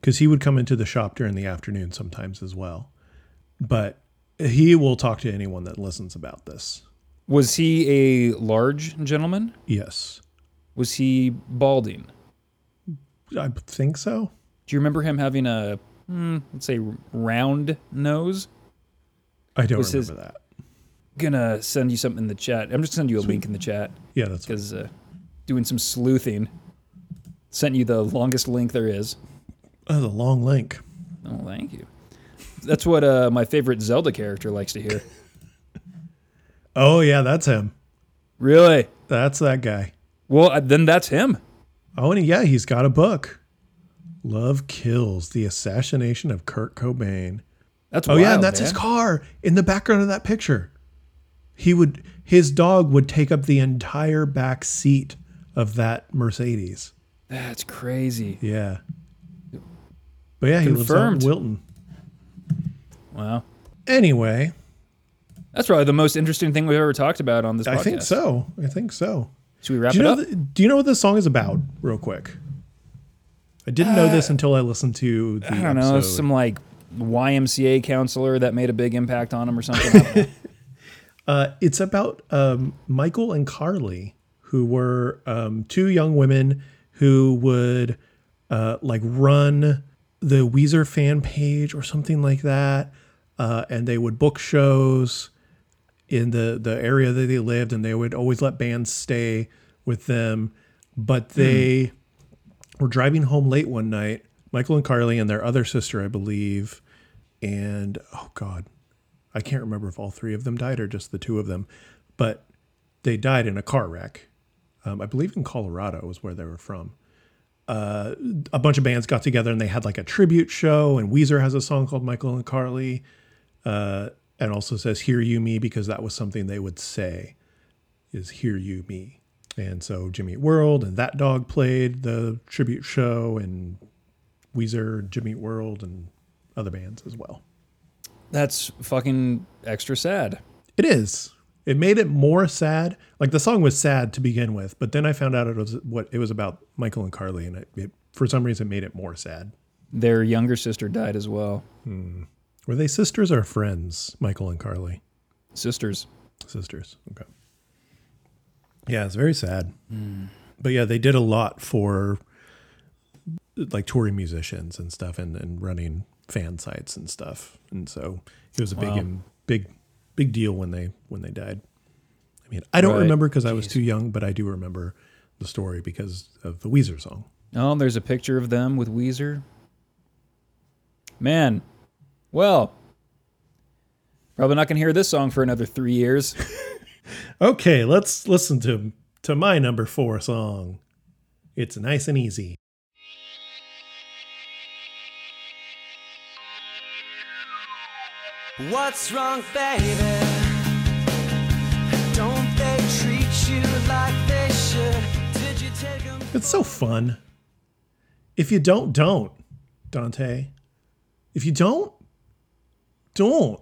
Because he would come into the shop during the afternoon sometimes as well. But he will talk to anyone that listens about this. Was he a large gentleman? Yes. Was he balding? I think so. Do you remember him having a, hmm, let's say, round nose? I don't Was remember his- that. Gonna send you something in the chat. I'm just gonna send you a link in the chat Yeah, that's because uh, doing some sleuthing. Sent you the longest link there is. that's a long link. Oh, thank you. That's what uh, my favorite Zelda character likes to hear. Oh, yeah, that's him. really? That's that guy. Well, uh, then that's him. Oh, and yeah, he's got a book. Love Kills, The Assassination of Kurt Cobain. That's Oh yeah, and that's his car in the background of that picture. He would his dog would take up the entire back seat of that Mercedes. That's crazy. Yeah. But yeah, he lives in Wilton. Wow. Anyway, That's probably the most interesting thing we've ever talked about on this podcast. I think so. I think so. Should we wrap Do you it know up? the, do you know what this song is about, real quick? I didn't know this until I listened to the Uh, I don't know, episode. some like YMCA counselor that made a big impact on him or something. Know. Uh, it's about um, Mykel and Carli, who were um, two young women who would uh, like run the Weezer fan page or something like that, uh, and they would book shows in the the area that they lived, and they would always let bands stay with them. But they were driving home late one night, Mykel and Carli and their other sister, I believe, and oh god, I can't remember if all three of them died or just the two of them, but they died in a car wreck. Um, I believe in Colorado was where they were from. Uh, a bunch of bands got together and they had like a tribute show, and Weezer has a song called Mykel and Carli, uh, and also says "Hear You Me" because that was something they would say, is "Hear You Me." And so Jimmy World and That Dog played the tribute show, and Weezer, Jimmy World, and other bands as well. That's fucking extra sad. It is. It made it more sad. Like the song was sad to begin with, but then I found out it was what it was about Mykel and Carli, and it, it for some reason made it more sad. Their younger sister died as well. Hmm. Were they sisters or friends? Mykel and Carli, Sisters. sisters. Okay. Yeah, it's very sad. But yeah, they did a lot for like touring musicians and stuff, and, and running fan sites and stuff. And so it was a big, Wow. big, big deal when they when they died. I mean, I don't Right. remember because I was too young, but I do remember the story because of the Weezer song. Oh, there's a picture of them with Weezer. Man, well, probably not gonna hear this song for another three years. Okay, let's listen to to my number four song. It's nice and easy. What's wrong, baby? Don't they treat you like they should? Did you take 'em It's so fun. If you don't, don't, Dante. If you don't, don't.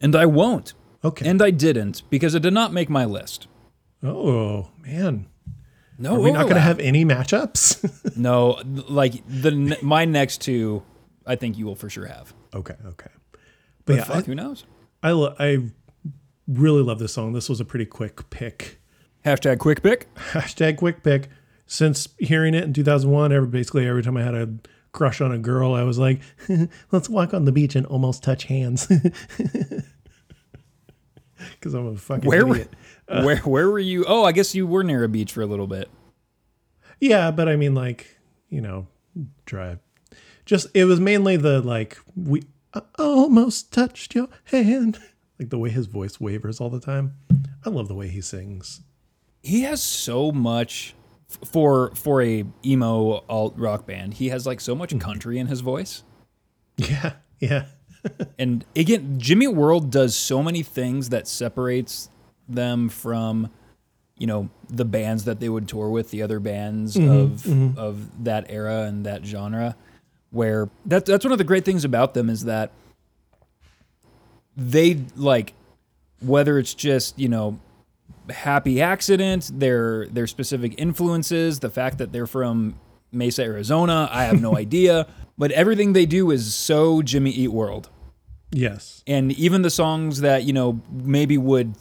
and I won't. Okay. And I didn't because it did not make my list. oh man, No, are we not going to have any matchups? No, like the my next two, I think you will for sure have. okay, okay. But, But yeah, fuck, who knows? I, I, lo- I really love this song. This was a pretty quick pick. Hashtag quick pick. Hashtag quick pick. Since hearing it in 2001, every, basically every time I had a crush on a girl, I was like, let's walk on the beach and almost touch hands. Because I'm a fucking Where were, idiot. where where were you? Oh, I guess you were near a beach for a little bit. Yeah, but I mean, like, you know, drive. Just, it was mainly the, like, we I almost touched your hand. Like the way his voice wavers all the time. I love the way he sings. He has so much for for a emo alt rock band. He has like so much hmm. country in his voice. Yeah, yeah. and again, Jimmy World does so many things that separates them from, you know, the bands that they would tour with, the other bands mm-hmm, of mm-hmm. of that era and that genre. Where that that's one of the great things about them is that they like whether it's just you know happy accident their their specific influences the fact that they're from mesa arizona i have no idea but everything they do is so jimmy eat world Yes. and even the songs that you know maybe would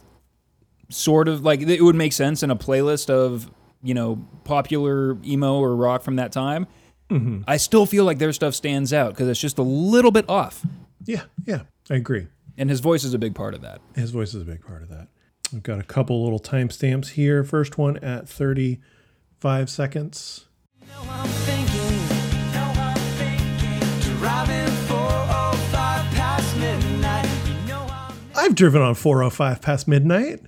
sort of like it would make sense in a playlist of you know popular emo or rock from that time mm-hmm. i still feel like their stuff stands out because it's just a little bit off Yeah. Yeah. I agree. and his voice is a big part of that His voice is a big part of that. I've got a couple little timestamps here. First one at 35 seconds. I'm thinking, know I'm thinking, driving 405 past midnight. You know I'm I've driven on 405 past midnight.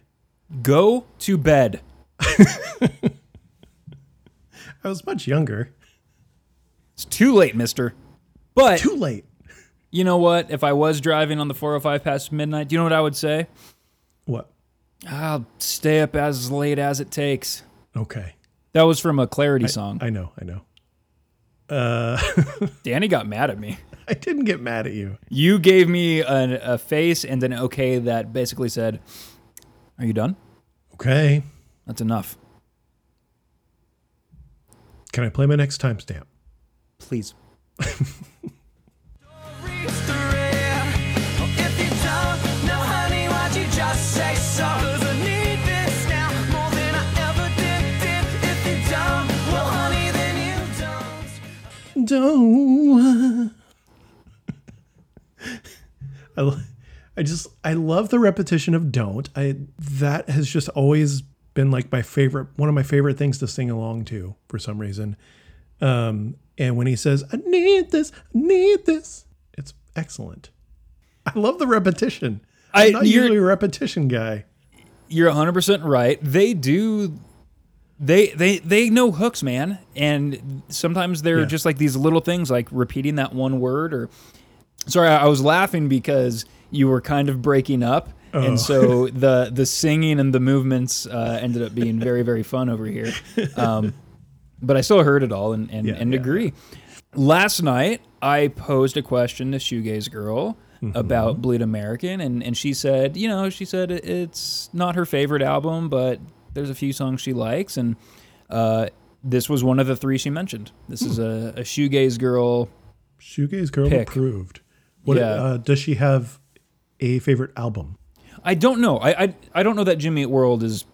go to bed I was much younger. It's too late, mister. But Too late. you know what? If I was driving on the 405 past midnight, do you know what I would say? What? I'll stay up as late as it takes. Okay. That was from a Clarity song. I know. I know. Uh, Danny got mad at me. I didn't get mad at you. You gave me an, a face and an okay that basically said, Are you done? Okay. That's enough. Can I play my next timestamp? Please. then you don't. Don't. I, I just I love the repetition of "don't." I that has just always been like my favorite, one of my favorite things to sing along to for some reason. Um, and when he says, "I need this, I need this," it's excellent. I love the repetition. I- I'm not you're- usually a repetition guy. You're 100% right. They do. They, they they know hooks, man, and sometimes they're Yeah. just like these little things, like repeating that one word. Or sorry, I I was laughing because you were kind of breaking up, Oh. and so the the singing and the movements uh, ended up being very very fun over here. Um, but I still heard it all and and, Yeah, and yeah. agree. Last night I posed a question to Shoegaze Girl Mm-hmm. about Bleed American, and and she said, you know, she said it's not her favorite album, but there's a few songs she likes, and uh, this was one of the three she mentioned. This is a, a Shoegaze Girl. Shoegaze girl Pick. approved. What Yeah. uh, does she have? A favorite album? I don't know. I I, I don't know that Jimmy Eat World is,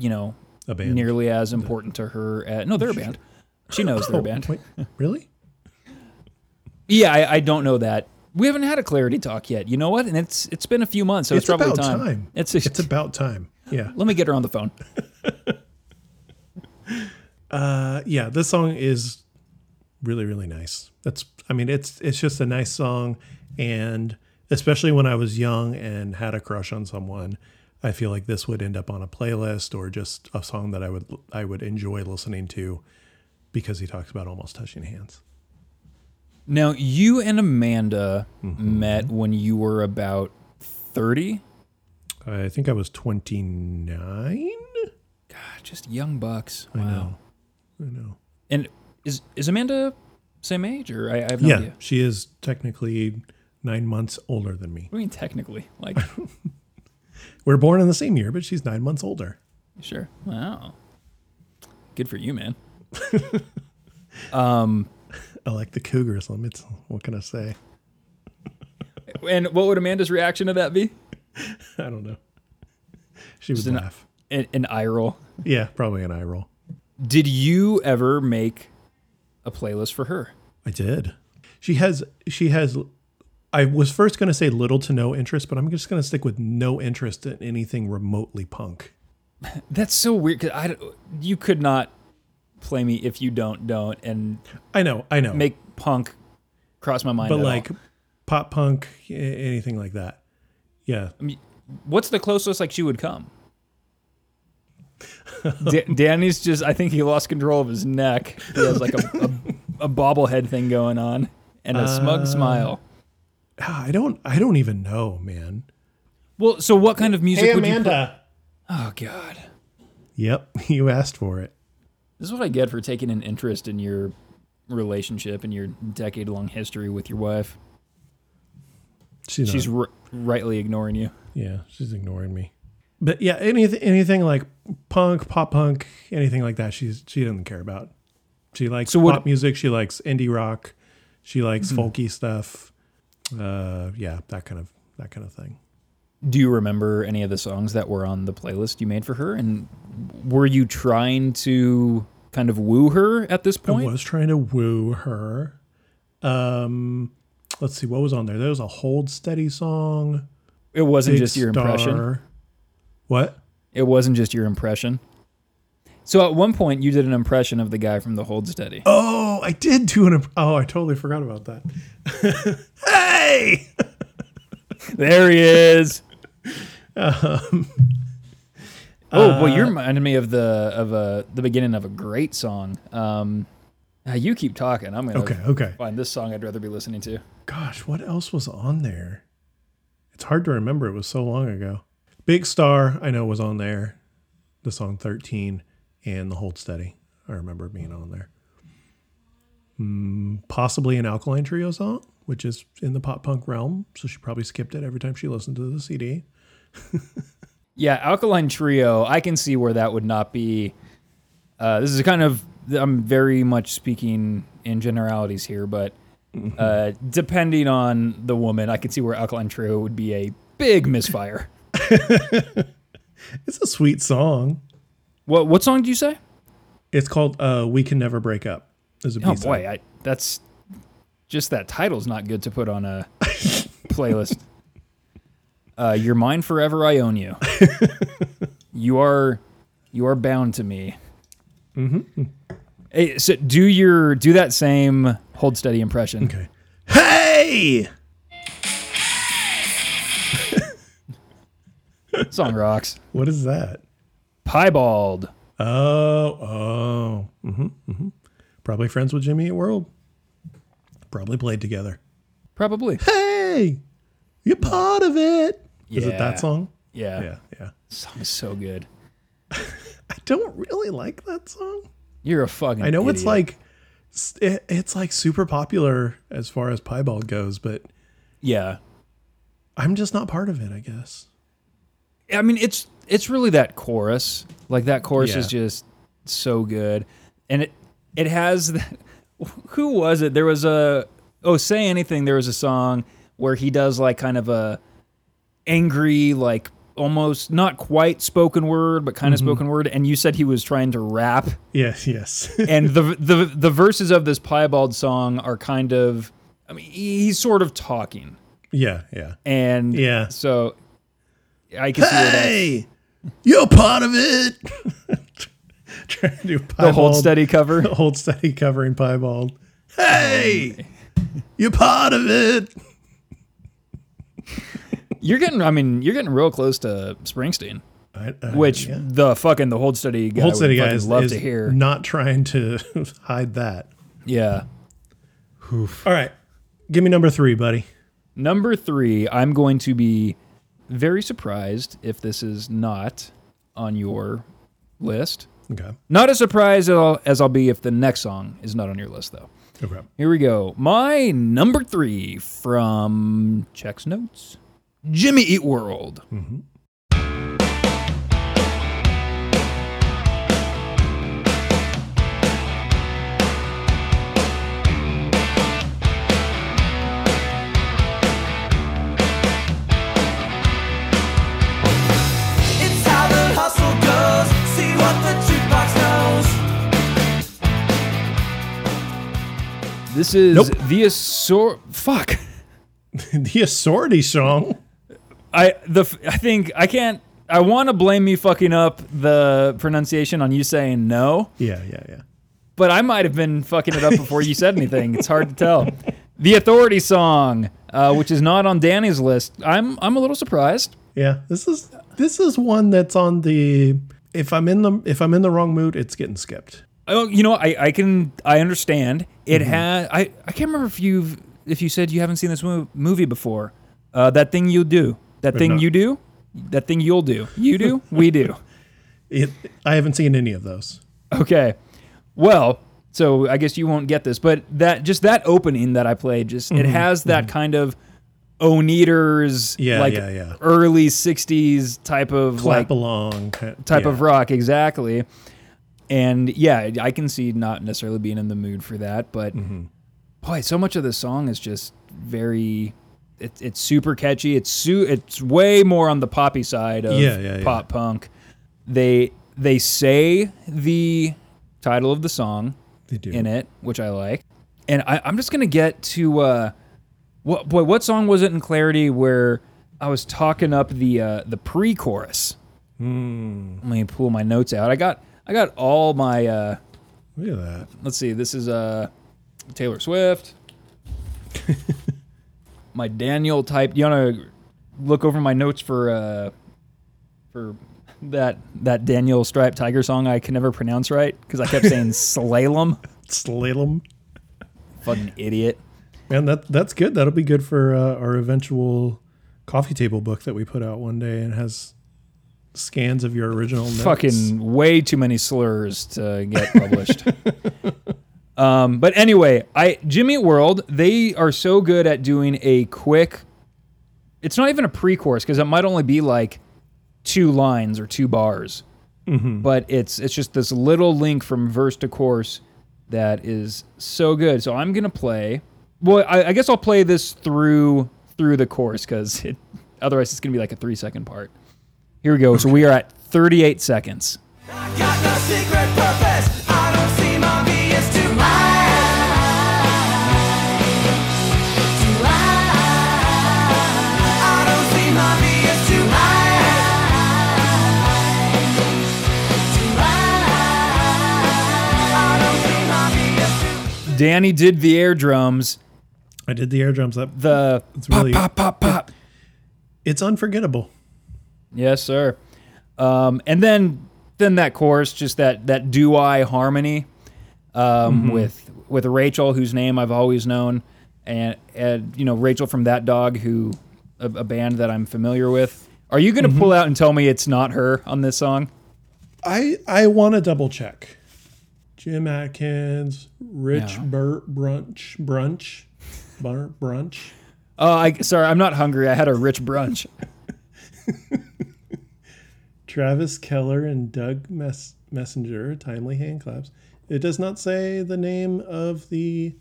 you know, A band. nearly as important to her. At, no, they're a band. She knows they're a Oh, band. wait, really? Yeah, I, I don't know that. We haven't had a clarity talk yet. You know what? And it's it's been a few months, so it's, It's probably about time. time. It's It's about time. Yeah. let me get her on the phone. Uh, yeah, this song is really really nice. That's I mean it's it's just a nice song and especially when I was young and had a crush on someone, I feel like this would end up on a playlist or just a song that I would I would enjoy listening to because he talks about almost touching hands. Now, you and Amanda Mm-hmm. met when you were about 30. I think I was 29. God, just young bucks. Wow. I know. I know. And is is Amanda same age or I, I have no Yeah, idea. she is technically 9 months older than me. I mean, technically, like, We're born in the same year, but she's 9 months older. sure. Wow. Good for you, man. um, I like the Cougars. Let me t- what can I say? and what would Amanda's reaction to that be? I don't know. She was an- laugh. An, an eye roll. Yeah, probably an eye roll. Did you ever make a playlist for her? I did. She has. She has. I was first going to say little to no interest, but I'm just going to stick with no interest in anything remotely punk. That's so weird. Cause I, you could not play me if you don't don't and I know. I know. make punk cross my mind. but at all. like pop punk, anything like that. Yeah. I mean, what's the closest like she would come? Da- Danny's just. I think he lost control of his neck. He has like a, a, a bobblehead thing going on and a smug Uh, smile. Ah, I don't. I don't even know, man. Well, so what kind of music Hey, would you? Amanda. Oh God, Yep, you asked for it. this is what I get for taking an interest in your relationship and your decade-long history with your wife. She's, She's r- rightly ignoring you. yeah, she's ignoring me. But yeah, anything anything like punk, pop punk, anything like that, she's she doesn't care about. She likes So what- pop music. She likes indie rock. She likes folky stuff. Uh, yeah, that kind of that kind of thing. Do you remember any of the songs that were on the playlist you made for her? And were you trying to kind of woo her at this point? I was trying to woo her. Um, let's see what was on there. There was a hold steady song. It wasn't Big just your impression. What? It wasn't just your impression. So at one point, you did an impression of the guy from the Hold Steady. Oh, I did do an. imp- Oh, I totally forgot about that. hey. There he is. Um, oh, uh, well, you reminded me of the of a the beginning of a great song. Um, uh, you keep talking. I'm gonna Okay. Okay. find this song I'd rather be listening to. Gosh, what else was on there? It's hard to remember. It was so long ago. Big Star, I know was on there. The song 13 and the Hold Steady. I remember being on there. Mm, possibly an Alkaline Trio song, which is in the pop punk realm. So she probably skipped it every time she listened to the CD. Yeah, Alkaline Trio. I can see where that would not be. Uh, this is kind of. I'm very much speaking in generalities here, but uh, depending on the woman, I can see where Alkaline Trio would be a big misfire. It's a sweet song. What what song do you say? It's called uh, We Can Never Break Up. There's a Oh B-side. boy, I, that's just that title's not good to put on a playlist. Uh, You're mine forever. I own you. you are you are bound to me. Mm-hmm. Hey, so do your do that same hold steady impression. Okay. Hey! Song rocks. What is that? Piebald. Oh, oh. Mm-hmm, mm-hmm. Probably friends with Jimmy Eat World. Probably played together. Probably. Hey! You're part of it. Is it Yeah. that song? Yeah. Yeah, yeah. Song is so good. I don't really like that song. You're a fucking. I know it's like it, it's like super popular as far as piebald goes, but Yeah. I'm just not part of it, I guess. I mean, it's it's really that chorus. Like that chorus is just so good, and it it has. The, who was it? There was a oh, say anything. There was a song where he does like kind of a angry, like almost not quite spoken word, but kind of Mm-hmm. spoken word. And you said he was trying to rap, Yes, yes. and the the the verses of this piebald song are kind of. I mean, he's sort of talking, yeah, yeah. and Yeah. so I can see where that's Hey! You're part of it. Trying to do piebald, the hold steady cover. the hold steady covering piebald. Hey! You're part of it. You're getting, I mean, you're getting real close to Springsteen, I, I- which yeah. the fucking the hold steady guy hold steady fucking guys love is to hear. not trying to hide that. yeah. All right, give me number three, buddy. Number three, I'm going to be very surprised if this is not on your list. Okay. Not as surprised as I'll, as I'll be if the next song is not on your list, though. Okay. Here we go. My number three from Check's Notes Jimmy Eat World. Mm-hmm. It's how the hustle goes. See what the jukebox knows. This is Nope. the Assor. Fuck. the Assorty song. I the I think I can't. I want to blame me fucking up the pronunciation on you saying no, Yeah, yeah, yeah. but I might have been fucking it up before you said anything. It's hard to tell. The Authority song, uh, which is not on Danny's list. I'm I'm a little surprised. Yeah, this is this is one that's on the if I'm in the if I'm in the wrong mood, it's getting skipped. Oh, you know, I, I can I understand. It had I I can't remember if you've if you said you haven't seen this mo- movie before. Uh, that thing you do. That But thing not- you do. That thing you'll do. You do. we do. It, I haven't seen any of those. Okay. Well, so I guess you won't get this, but that just that opening that I played, just it has that kind of Oneders, Mm-hmm. Yeah, like yeah, yeah. early '60s type of Clap like along type yeah. of rock, exactly. And yeah, I can see not necessarily being in the mood for that, but Mm-hmm. boy, so much of the song is just very. It's it's super catchy. It's su- It's way more on the poppy side of Yeah, yeah, pop punk. They they say the title of the song They do. in it, which I like. And I, I'm just gonna get to uh, what boy, what song was it in Clarity where I was talking up the uh, the pre-chorus? Hmm. Let me pull my notes out. I got I got all my. Uh, Look at that. let's see. This is uh, Taylor Swift. my Daniel type. You want to look over my notes for uh, for that that Daniel Stripe Tiger song I can never pronounce right because I kept saying slalom. Slalom. Fucking idiot. Man, that that's good. That'll be good for uh, our eventual coffee table book that we put out one day and has scans of your original notes. Fucking way too many slurs to get published. um, but anyway, I Jimmy World, they are so good at doing a quick. It's not even a pre-chorus because it might only be like two lines or two bars, but it's it's just this little link from verse to chorus that is so good. So I'm gonna play. Well, I, I guess I'll play this through through the chorus because it, otherwise it's gonna be like a three second part. Here we go. So we are at 38 seconds. Danny did the air drums. I did the air drums up. The It's pop, really- pop, pop, pop. It's unforgettable. Yes, sir. Um, and then then that chorus, just that that do I harmony um, with with Rachel, whose name I've always known, and, and you know Rachel from That Dog, who a, a band that I'm familiar with. Are you going to pull out and tell me it's not her on this song? I I want to double check. Jim Adkins, Rich. Burt Brunch Brunch, Bur- Brunch. Oh, I sorry, I'm not hungry. I had a rich brunch. Travis Keller and Doug Mess- Messenger, timely hand claps. It does not say the name of the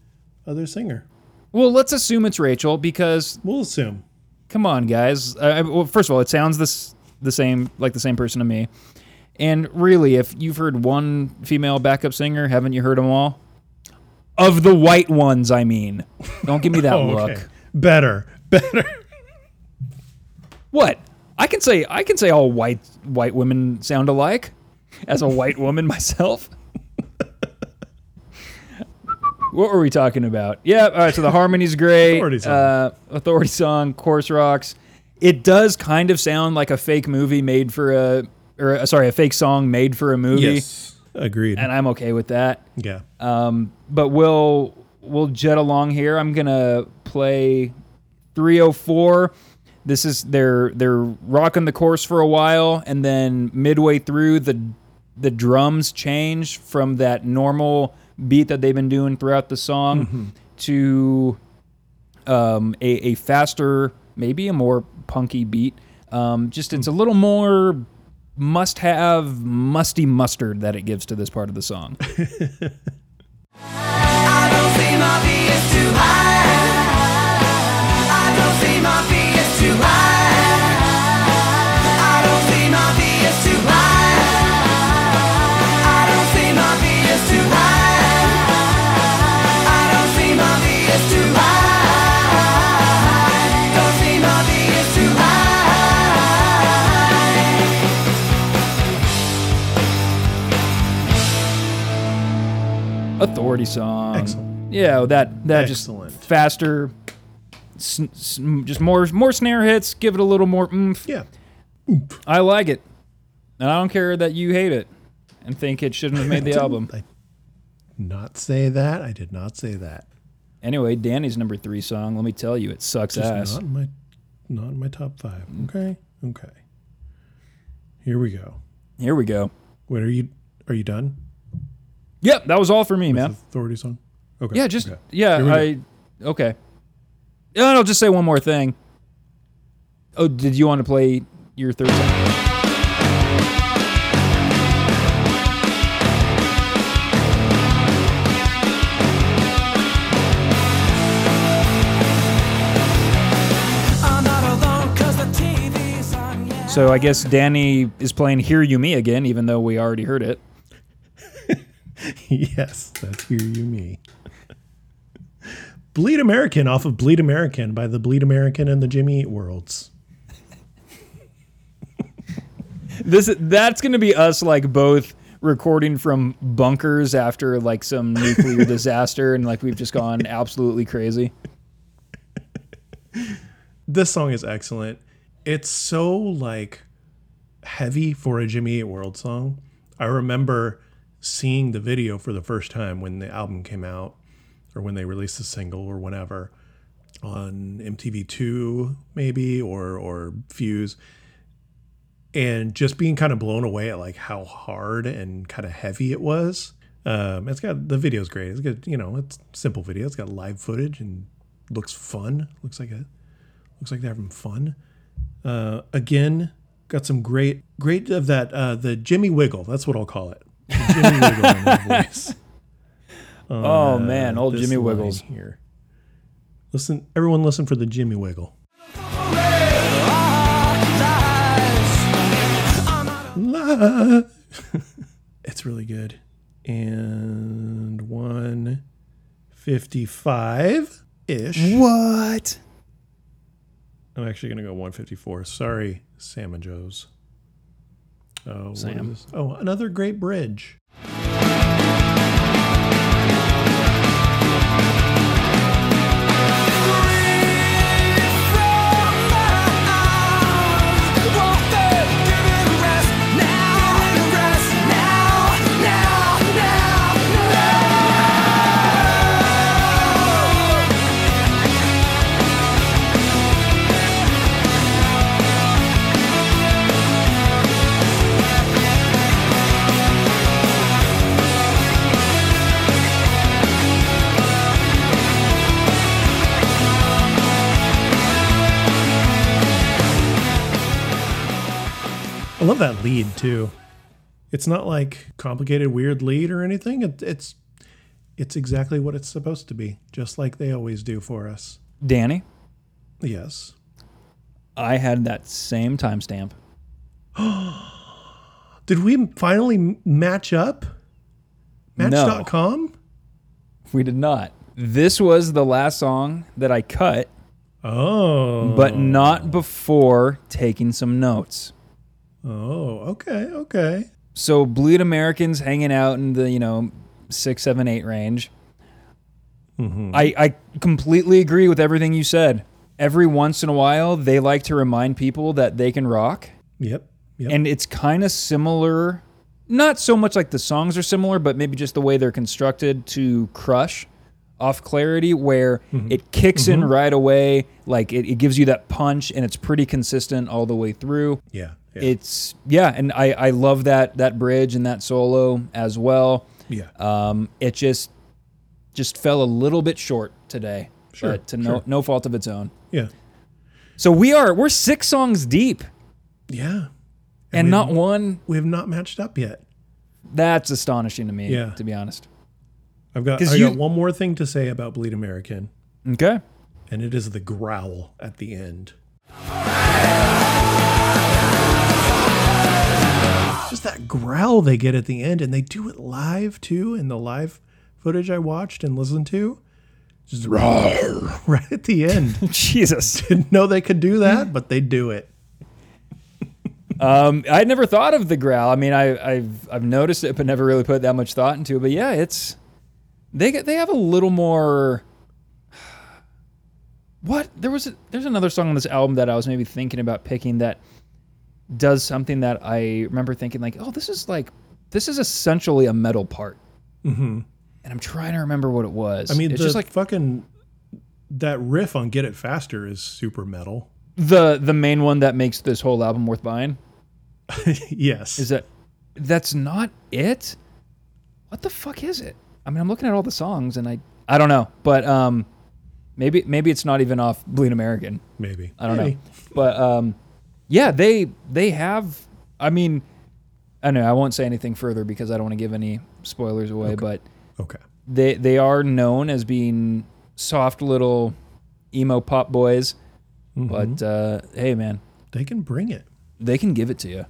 other singer. well, let's assume it's Rachel because We'll assume. come on, guys. Well, first of all, it sounds this the same like the same person to me. And really, if you've heard one female backup singer, haven't you heard them all? Of the white ones, I mean. Don't give me that Oh, look. okay. Better. Better. What? I can say I can say all white white women sound alike. As a white woman myself. what were we talking about? Yeah, all right, so the harmony's great. Authority song. Uh, authority song, chorus rocks. It does kind of sound like a fake movie made for a or uh, sorry, a fake song made for a movie. Yes. Agreed. And I'm okay with that. yeah. Um, but we'll we'll jet along here. I'm gonna play 304. This is they're they're rocking the chorus for a while, and then midway through the the drums change from that normal beat that they've been doing throughout the song to um, a, a faster, maybe a more punky beat. Um, just it's a little more must have musty mustard that it gives to this part of the song. authority song. Excellent. Yeah, that that Excellent. just faster, s- s- just more more snare hits. Give it a little more oomph. Yeah. I like it, and I don't care that you hate it and think it shouldn't have made the album. I not say that. I did not say that. Anyway, Danny's number three song. Let me tell you, it sucks Just ass. not in my not in my top five. Okay. Okay. Here we go. Here we go. Wait, are you are you done? Yep, that was all for me, with man. authority song? Okay. Yeah, just okay. yeah. Here I okay. Yeah, and I'll just say one more thing. Oh, did you want to play your third song? I'm not alone 'cause the TV's on, yeah. So I guess Danny is playing "Hear You Me" again, even though we already heard it. yes, that's Hear You Me. Bleed American off of Bleed American by the Bleed American and the Jimmy Eat Worlds. This that's gonna be us like both recording from bunkers after like some nuclear disaster, and like we've just gone absolutely crazy. This song is excellent. It's so like heavy for a Jimmy Eat World song. I remember seeing the video for the first time when the album came out or when they released the single or whenever on MTV2 maybe or or Fuse and just being kind of blown away at like how hard and kind of heavy it was. Um, it's got the video's great. It's got you know it's simple video. It's got live footage and looks fun. Looks like a looks like they're having fun. Uh, again, got some great great of that uh, the Jimmy Wiggle. That's what I'll call it. Jimmy Wiggle in voice. Oh, oh man, old Jimmy Wiggles. here. Listen, everyone, listen for the Jimmy Wiggle. It's really good. And 155 ish. What? I'm actually going to go 154. Sorry, Sam and Joe's. Oh, Sam. is? Oh, another great bridge. I love that lead too. It's not like complicated, weird lead or anything. It, it's it's exactly what it's supposed to be, just like they always do for us. Danny, Yes. I had that same timestamp. Did we finally match up? Match.com? We did not. This was the last song that I cut, Oh. but not before taking some notes. Oh, okay, okay. So Bleed Americans hanging out in the, you know, six, seven, eight range. Mm-hmm. I, I completely agree with everything you said. Every once in a while, they like to remind people that they can rock. Yep. Yep. And it's kind of similar, not so much like the songs are similar, but maybe just the way they're constructed to Crush off Clarity, where mm-hmm. it kicks in mm-hmm. right away. Like it, it gives you that punch and it's pretty consistent all the way through. yeah. Yeah. It's, yeah. And I, I love that, that bridge and that solo as well. yeah. Um, it just, just fell a little bit short today, Sure, but to no, sure. no fault of its own. yeah. So we are, we're six songs deep Yeah. and we- not one We have not matched up yet. That's astonishing to me, Yeah. to be honest. I've got I you- got one more thing to say about Bleed American, Okay. and it is the growl at the end. Just that growl they get at the end, and they do it live too in the live footage I watched and listened to. Just right at the end. Jesus. Didn't know they could do that, but they do it. Um, I'd never thought of the growl. I mean, I, I've I've noticed it, but never really put that much thought into it. But yeah, it's they get they have a little more. What there was a, there's another song on this album that I was maybe thinking about picking that does something that I remember thinking like, oh, this is like this is essentially a metal part. Mm-hmm. And I'm trying to remember what it was. I mean, it's just like fucking that riff on "Get It Faster" is super metal. The the main one that makes this whole album worth buying yes, is that that's not it. What the fuck is it? I mean, I'm looking at all the songs and I I don't know, but um, maybe maybe it's not even off Bleed American. maybe. I don't know. But um, yeah, they they have. I mean, I know I won't say anything further because I don't want to give any spoilers away. But Okay. they they are known as being soft little emo pop boys. But uh, hey, man, They can bring it. they can give it to you.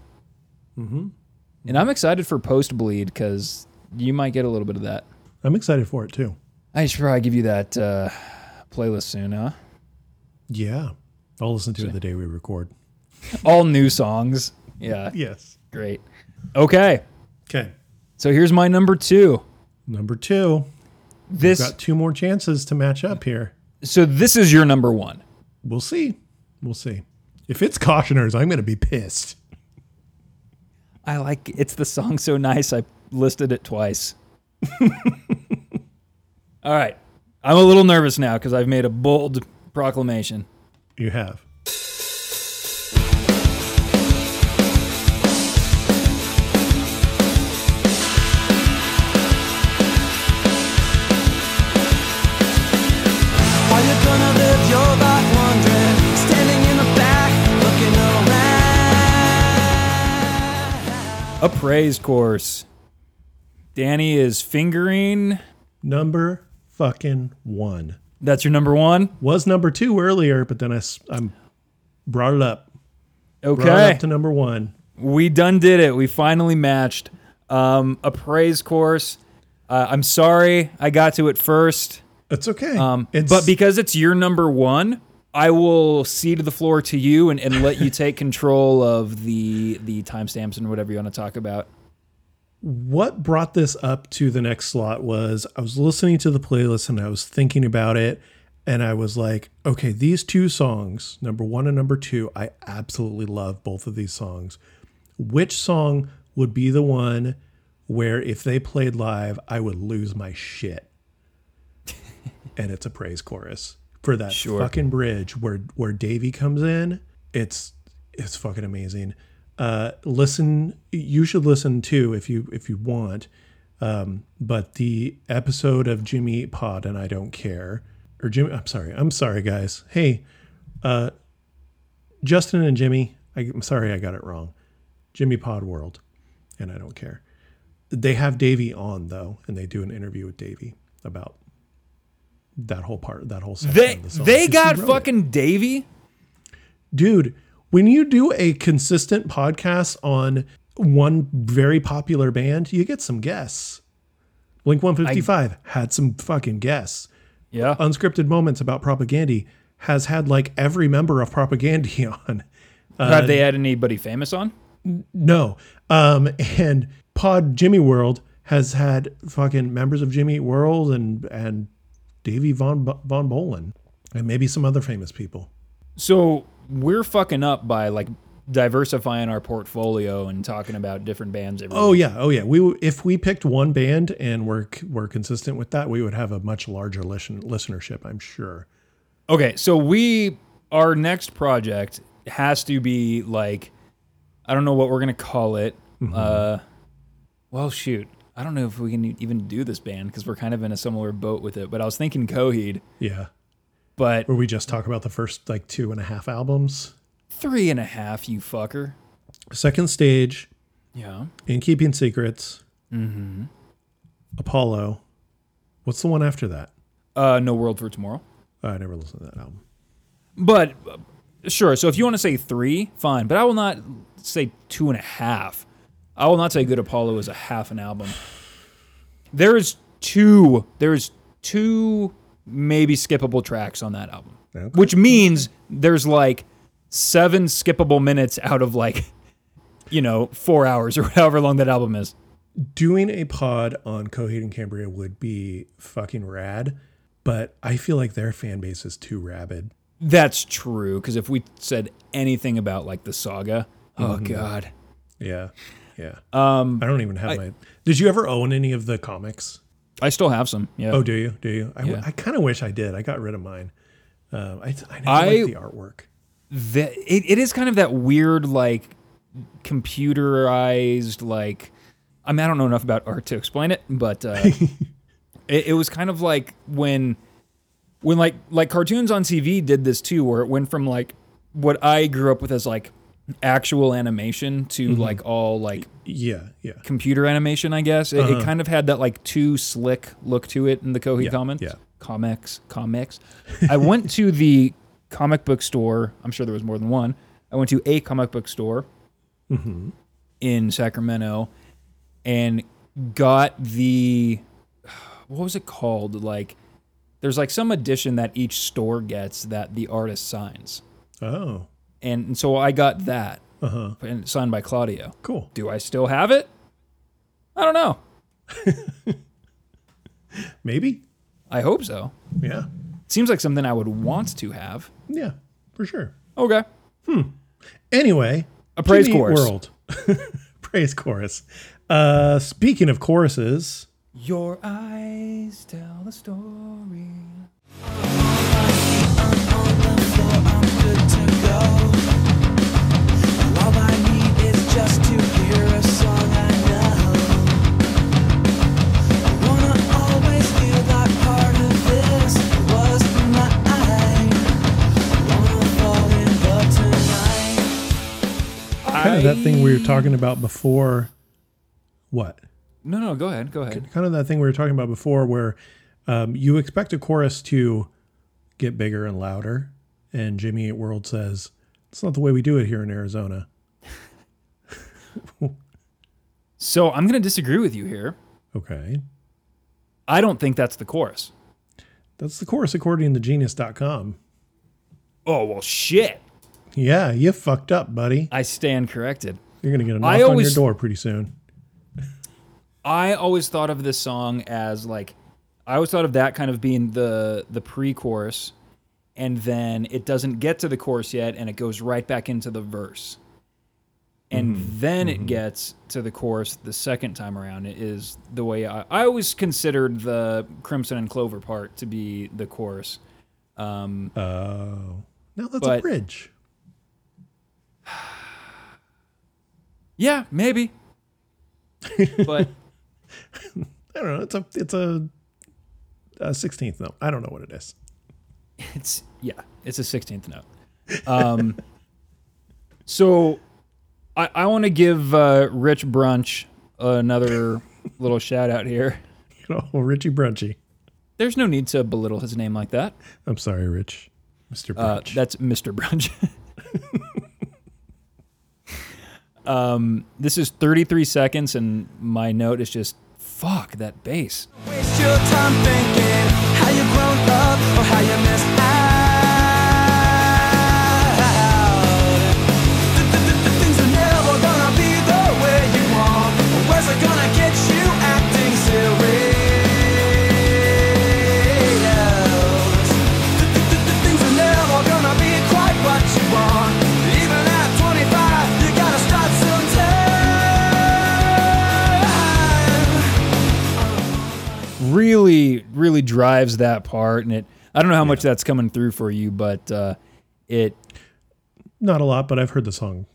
Mm-hmm. And I'm excited for post bleed because you might get a little bit of that. I'm excited for it too. I should probably give you that uh, playlist soon, huh? Yeah, I'll listen to it the day we record. All new songs. Yeah, Yes. great. Okay, Okay. so here's my number two. Number two. This Got two more chances to match up here. so this is your number one. We'll see. We'll see. If it's cautioners, I'm going to be pissed. I like it's the song so nice. I listed it twice. All right, I'm a little nervous now because I've made a bold proclamation. You have. A Praise Chorus. Danny is fingering. Number fucking one. That's your number one. Was number two earlier, but then I I'm brought it up. Brought it Okay, up to number one. we done did it. We finally matched. Um, a praise chorus. Uh, I'm sorry I got to it first. It's okay. Um, it's, but because it's your number one, I will cede the floor to you and, and let you take control of the the timestamps and whatever you want to talk about. what brought this up to the next slot was I was listening to the playlist and I was thinking about it and I was like, okay, these two songs, number one and number two, I absolutely love both of these songs. Which song would be the one where if they played live, I would lose my shit? and it's a praise chorus for that Sure. fucking bridge where where Davey comes in. It's it's fucking amazing. Uh, listen, you should listen too if you if you want. Um, but the episode of Jimmy Eat Pod and I don't care, or Jimmy, I'm sorry, I'm sorry, guys. Hey, uh, Justin and Jimmy, I, I'm sorry I got it wrong. Jimmy Pod World, and I don't care. They have Davey on though, and they do an interview with Davey about that whole part, that whole section. They the they got fucking Davy. dude when you do a consistent podcast on one very popular band you get some guests blink 155 had some fucking guests Yeah. unscripted moments about propagandy has had like every member of propagandy on Have they had anybody famous on? no um and pod jimmy world has had fucking members of jimmy world and and davey von von Bohlen and maybe some other famous people So we're fucking up by like diversifying our portfolio and talking about different bands. Every Oh week. yeah, oh yeah. We if we picked one band and we're we're consistent with that, we would have a much larger listen, listenership. I'm sure. Okay, so we our next project has to be like I don't know what we're gonna call it. Uh, well, shoot, I don't know if we can even do this band because we're kind of in a similar boat with it. But I was thinking Coheed, Yeah, but where we just talk about the first like two and a half albums. three and a half, you fucker. Second stage, Yeah, In Keeping Secrets, Mm-hmm. Apollo. What's the one after that? uh, No World for Tomorrow. Oh, I never listened to that album. But uh, sure. So if you want to say three, fine. But I will not say two and a half. I will not say Good Apollo is a half an album. There is two. There's two maybe skippable tracks on that album, Okay. which means there's like seven skippable minutes out of like, you know, four hours or however long that album is. Doing a pod on Coheed and Cambria would be fucking rad, but I feel like their fan base is too rabid. That's true. Because if we said anything about like the saga, oh mm-hmm. god, Yeah, yeah. Um, I don't even have my. Did you ever own any of the comics? I still have some. Yeah. Oh, do you? Do you? I, Yeah. I kind of wish I did. I got rid of mine. Uh, I, I, never I- like the artwork. that it, it is kind of that weird like computerized like I mean I don't know enough about art to explain it, but uh, it, it was kind of like when when like like cartoons on TV did this too, where it went from like what I grew up with as like actual animation to Mm-hmm. like all like Yeah, yeah. computer animation, I guess. It, it kind of had that like too slick look to it in the Uh-huh. Yeah, comments. yeah. Comics, comics. I went to the comic book store. I'm sure there was more than one. I went to a comic book store Mm-hmm. in Sacramento and got the what was it called? Like there's like some edition that each store gets that the artist signs. Oh, And, and so I got that uh huh. and signed by Claudio. Cool. Do I still have it? I don't know. Maybe. I hope so. Yeah. Seems like something I would want to have. Yeah, for sure. Okay. Hmm. Anyway, A praise chorus. World. praise chorus. Uh, speaking of choruses, Your eyes tell the story. All I need is just to hear a song I know. I wanna always feel like part of this was mine. Wanna fall in love tonight. kind of that thing we were talking about before. What? No, no, go ahead. Go ahead. Kind of that thing we were talking about before, where um, you expect a chorus to get bigger and louder, and Jimmy Eat World says, "It's not the way we do it here in Arizona." So I'm going to disagree with you here. Okay, I don't think that's the chorus. that's the chorus according to Genius.com. Oh, well, shit. Yeah, you fucked up, buddy. I stand corrected. You're gonna get a knock I on your door pretty soon. I always thought of this song as like, I always thought of that kind of being the the pre-chorus, and then it doesn't get to the chorus yet, and it goes right back into the verse, and then it gets to the chorus the second time around. It is the way I, I always considered the Crimson and Clover part to be the chorus. Um, Oh, now that's a bridge. yeah, maybe, but I don't know. It's a it's a, a 16th note. I don't know what it is. It's yeah, it's a sixteenth note. Um, so I I want to give uh, Rich Brunch another little shout out here. Oh, Richie Brunchy. There's no need to belittle his name like that. I'm sorry, Rich. Mr. Uh, Brunch. that's Mr. Brunch. um, this is 33 seconds, and my note is just fuck that bass. Really really drives that part and it i don't know how much that's coming through for you but uh it Not a lot, but I've heard the song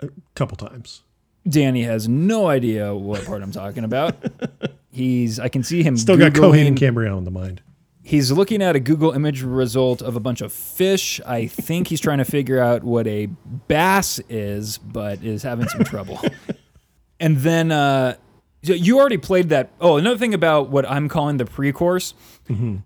a couple times. danny has no idea what part i'm talking about. He's i can see him Still got Coheed and Cambria on the mind. he's looking at a google image result of a bunch of fish. I think he's trying to figure out what a bass is but is having some trouble. And then uh so you already played that. Oh, another thing about what I'm calling the pre-chorus,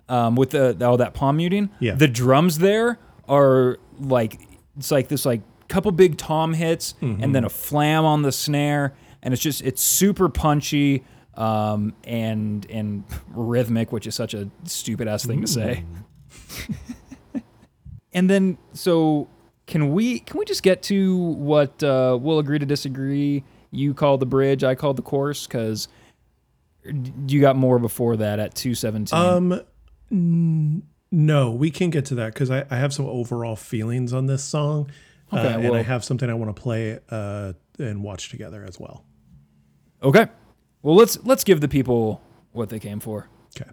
um, with the all that palm muting. Yeah. The drums there are like it's like this like couple big tom hits and then a flam on the snare, and it's just it's super punchy um, and and rhythmic, which is such a stupid ass thing to say. and then so can we can we just get to what uh, we'll agree to disagree? You call the bridge, I call the chorus, because you got more before that at two seventeen. Um, n- no, we can get to that because I, I have some overall feelings on this song. uh, Okay, and I have something I want to play uh, and watch together as well. okay, well let's let's give the people what they came for. Okay.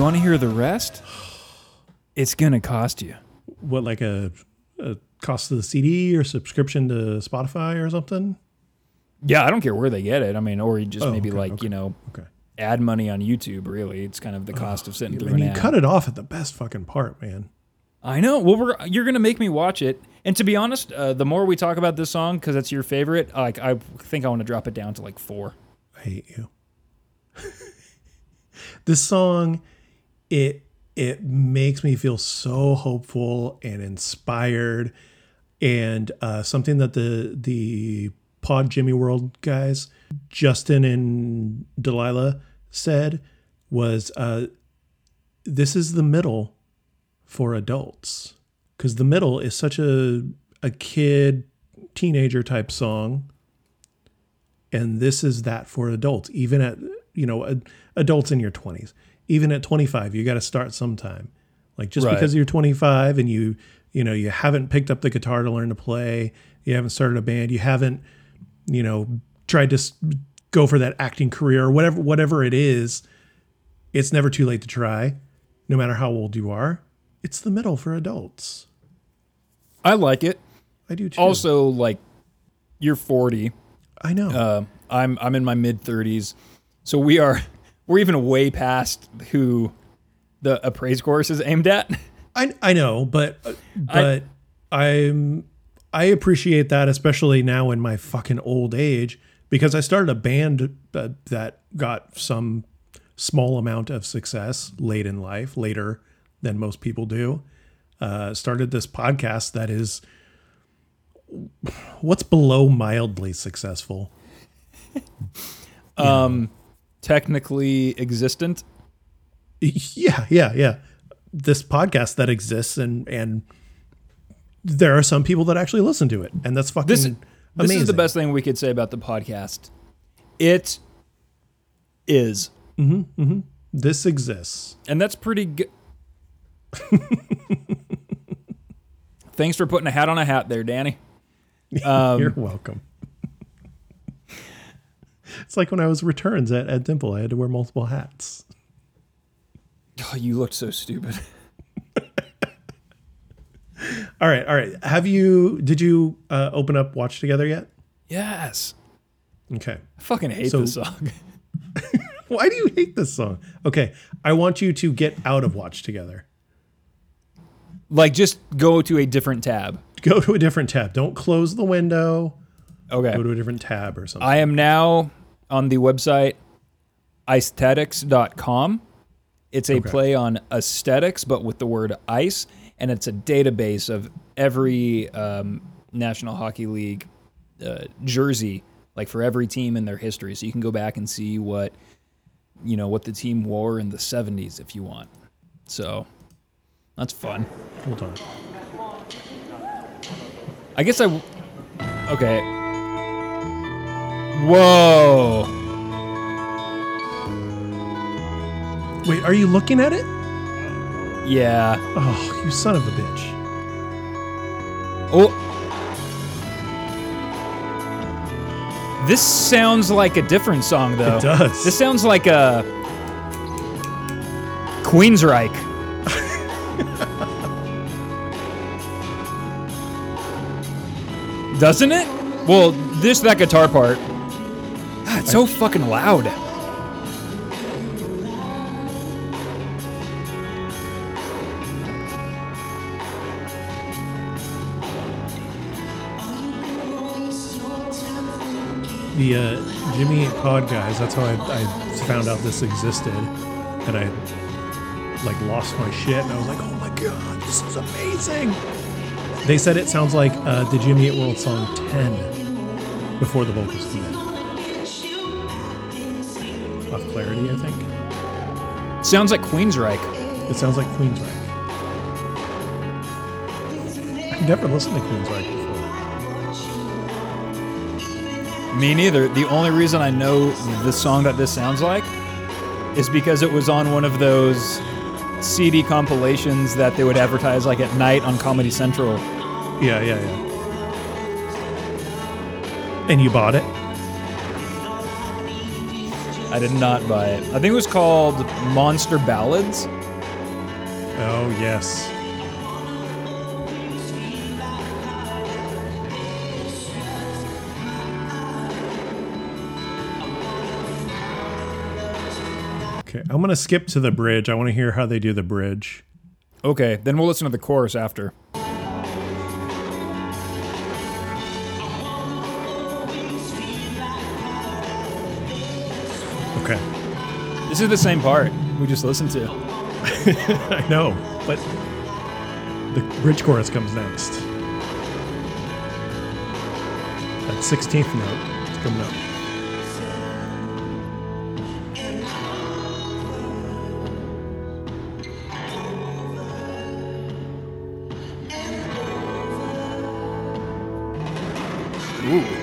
You want to hear the rest, it's gonna cost you. What like a, a cost of the CD or subscription to Spotify or something? Yeah, I don't care where they get it. I mean, or you just Oh, maybe okay, like okay. you know Okay. ad money on YouTube. Really, it's kind of the cost of sitting through And an you ad. cut it off at the best fucking part, man. I know. Well, we're, you're gonna make me watch it. And to be honest, uh, the more we talk about this song, because it's your favorite, like I think I want to drop it down to like four. I hate you. this song, it it makes me feel so hopeful and inspired, and uh, something that the the Pod Jimmy World guys, Justin and Delilah said was, uh, "This is the middle for adults." Because the middle is such a a kid teenager type song. And this is that for adults even at you know adults in your 20s even at 25 you got to start sometime like just Right. because you're 25 and you you know you haven't picked up the guitar to learn to play you haven't started a band you haven't you know tried to go for that acting career or whatever whatever it is it's never too late to try no matter how old you are it's the middle for adults I like it. i do too Also, like you're 40. i know Uh, I'm I'm in my mid 30s, so we are we're even way past who the A Praise Chorus is aimed at. I I know, but but I, am I appreciate that, especially now in my fucking old age, because I started a band that got some small amount of success late in life, later than most people do. Uh, started this podcast that is what's below mildly successful. Technically existent. Yeah, yeah, yeah. This podcast that exists and and there are some people that actually listen to it, and that's fucking This amazing. this is the best thing we could say about the podcast. It is, This exists. and that's pretty good. Thanks for putting a hat on a hat there, Danny. Um, You're welcome. It's like when I was returns at, at Dimple, I had to wear multiple hats. Oh, you looked so stupid. All right, all right. Have you? Did you uh, open up Watch Together yet? Yes, Okay. I fucking hate So- this song. Why do you hate this song? Okay, I want you to get out of Watch Together. like, just go to a different tab. Go to a different tab. Don't close the window. Okay. Go to a different tab or something. I am now on the website icethetics.com. It's a Okay. play on aesthetics, but with the word ice, and it's a database of every um, National Hockey League uh, jersey, like for every team in their history. So you can go back and see what you know what the team wore in the '70s if you want. So that's fun. Hold on. I guess I. w- Okay. Whoa. Wait, are you looking at it? Yeah. Oh, you son of a bitch. Oh. This sounds like a different song, though. It does. This sounds like a Queensryche. Doesn't it? Well, this that guitar part. God, it's so fucking loud. the uh, Jimmy Pod guys. That's how I, I found out this existed, and I like lost my shit. And I was like, "Oh my god, this is amazing!" They said it sounds like uh, the Jimmy Eat World song "10" before the vocals come in. Clarity, I think Sounds like Queensryche. it sounds like Queensryche. I've never listened to Queensryche before. Me neither. The only reason I know the song that this sounds like is because it was on one of those CD compilations that they would advertise like at night on Comedy Central. Yeah, yeah, yeah. And you bought it? I did not buy it. I think it was called Monster Ballads. Oh yes. Okay, I'm gonna skip to the bridge. I want to hear how they do the bridge. Okay, then we'll listen to the chorus after. This is the same part we just listened to. I know, but the bridge chorus comes next. That 16th note is coming up. Ooh.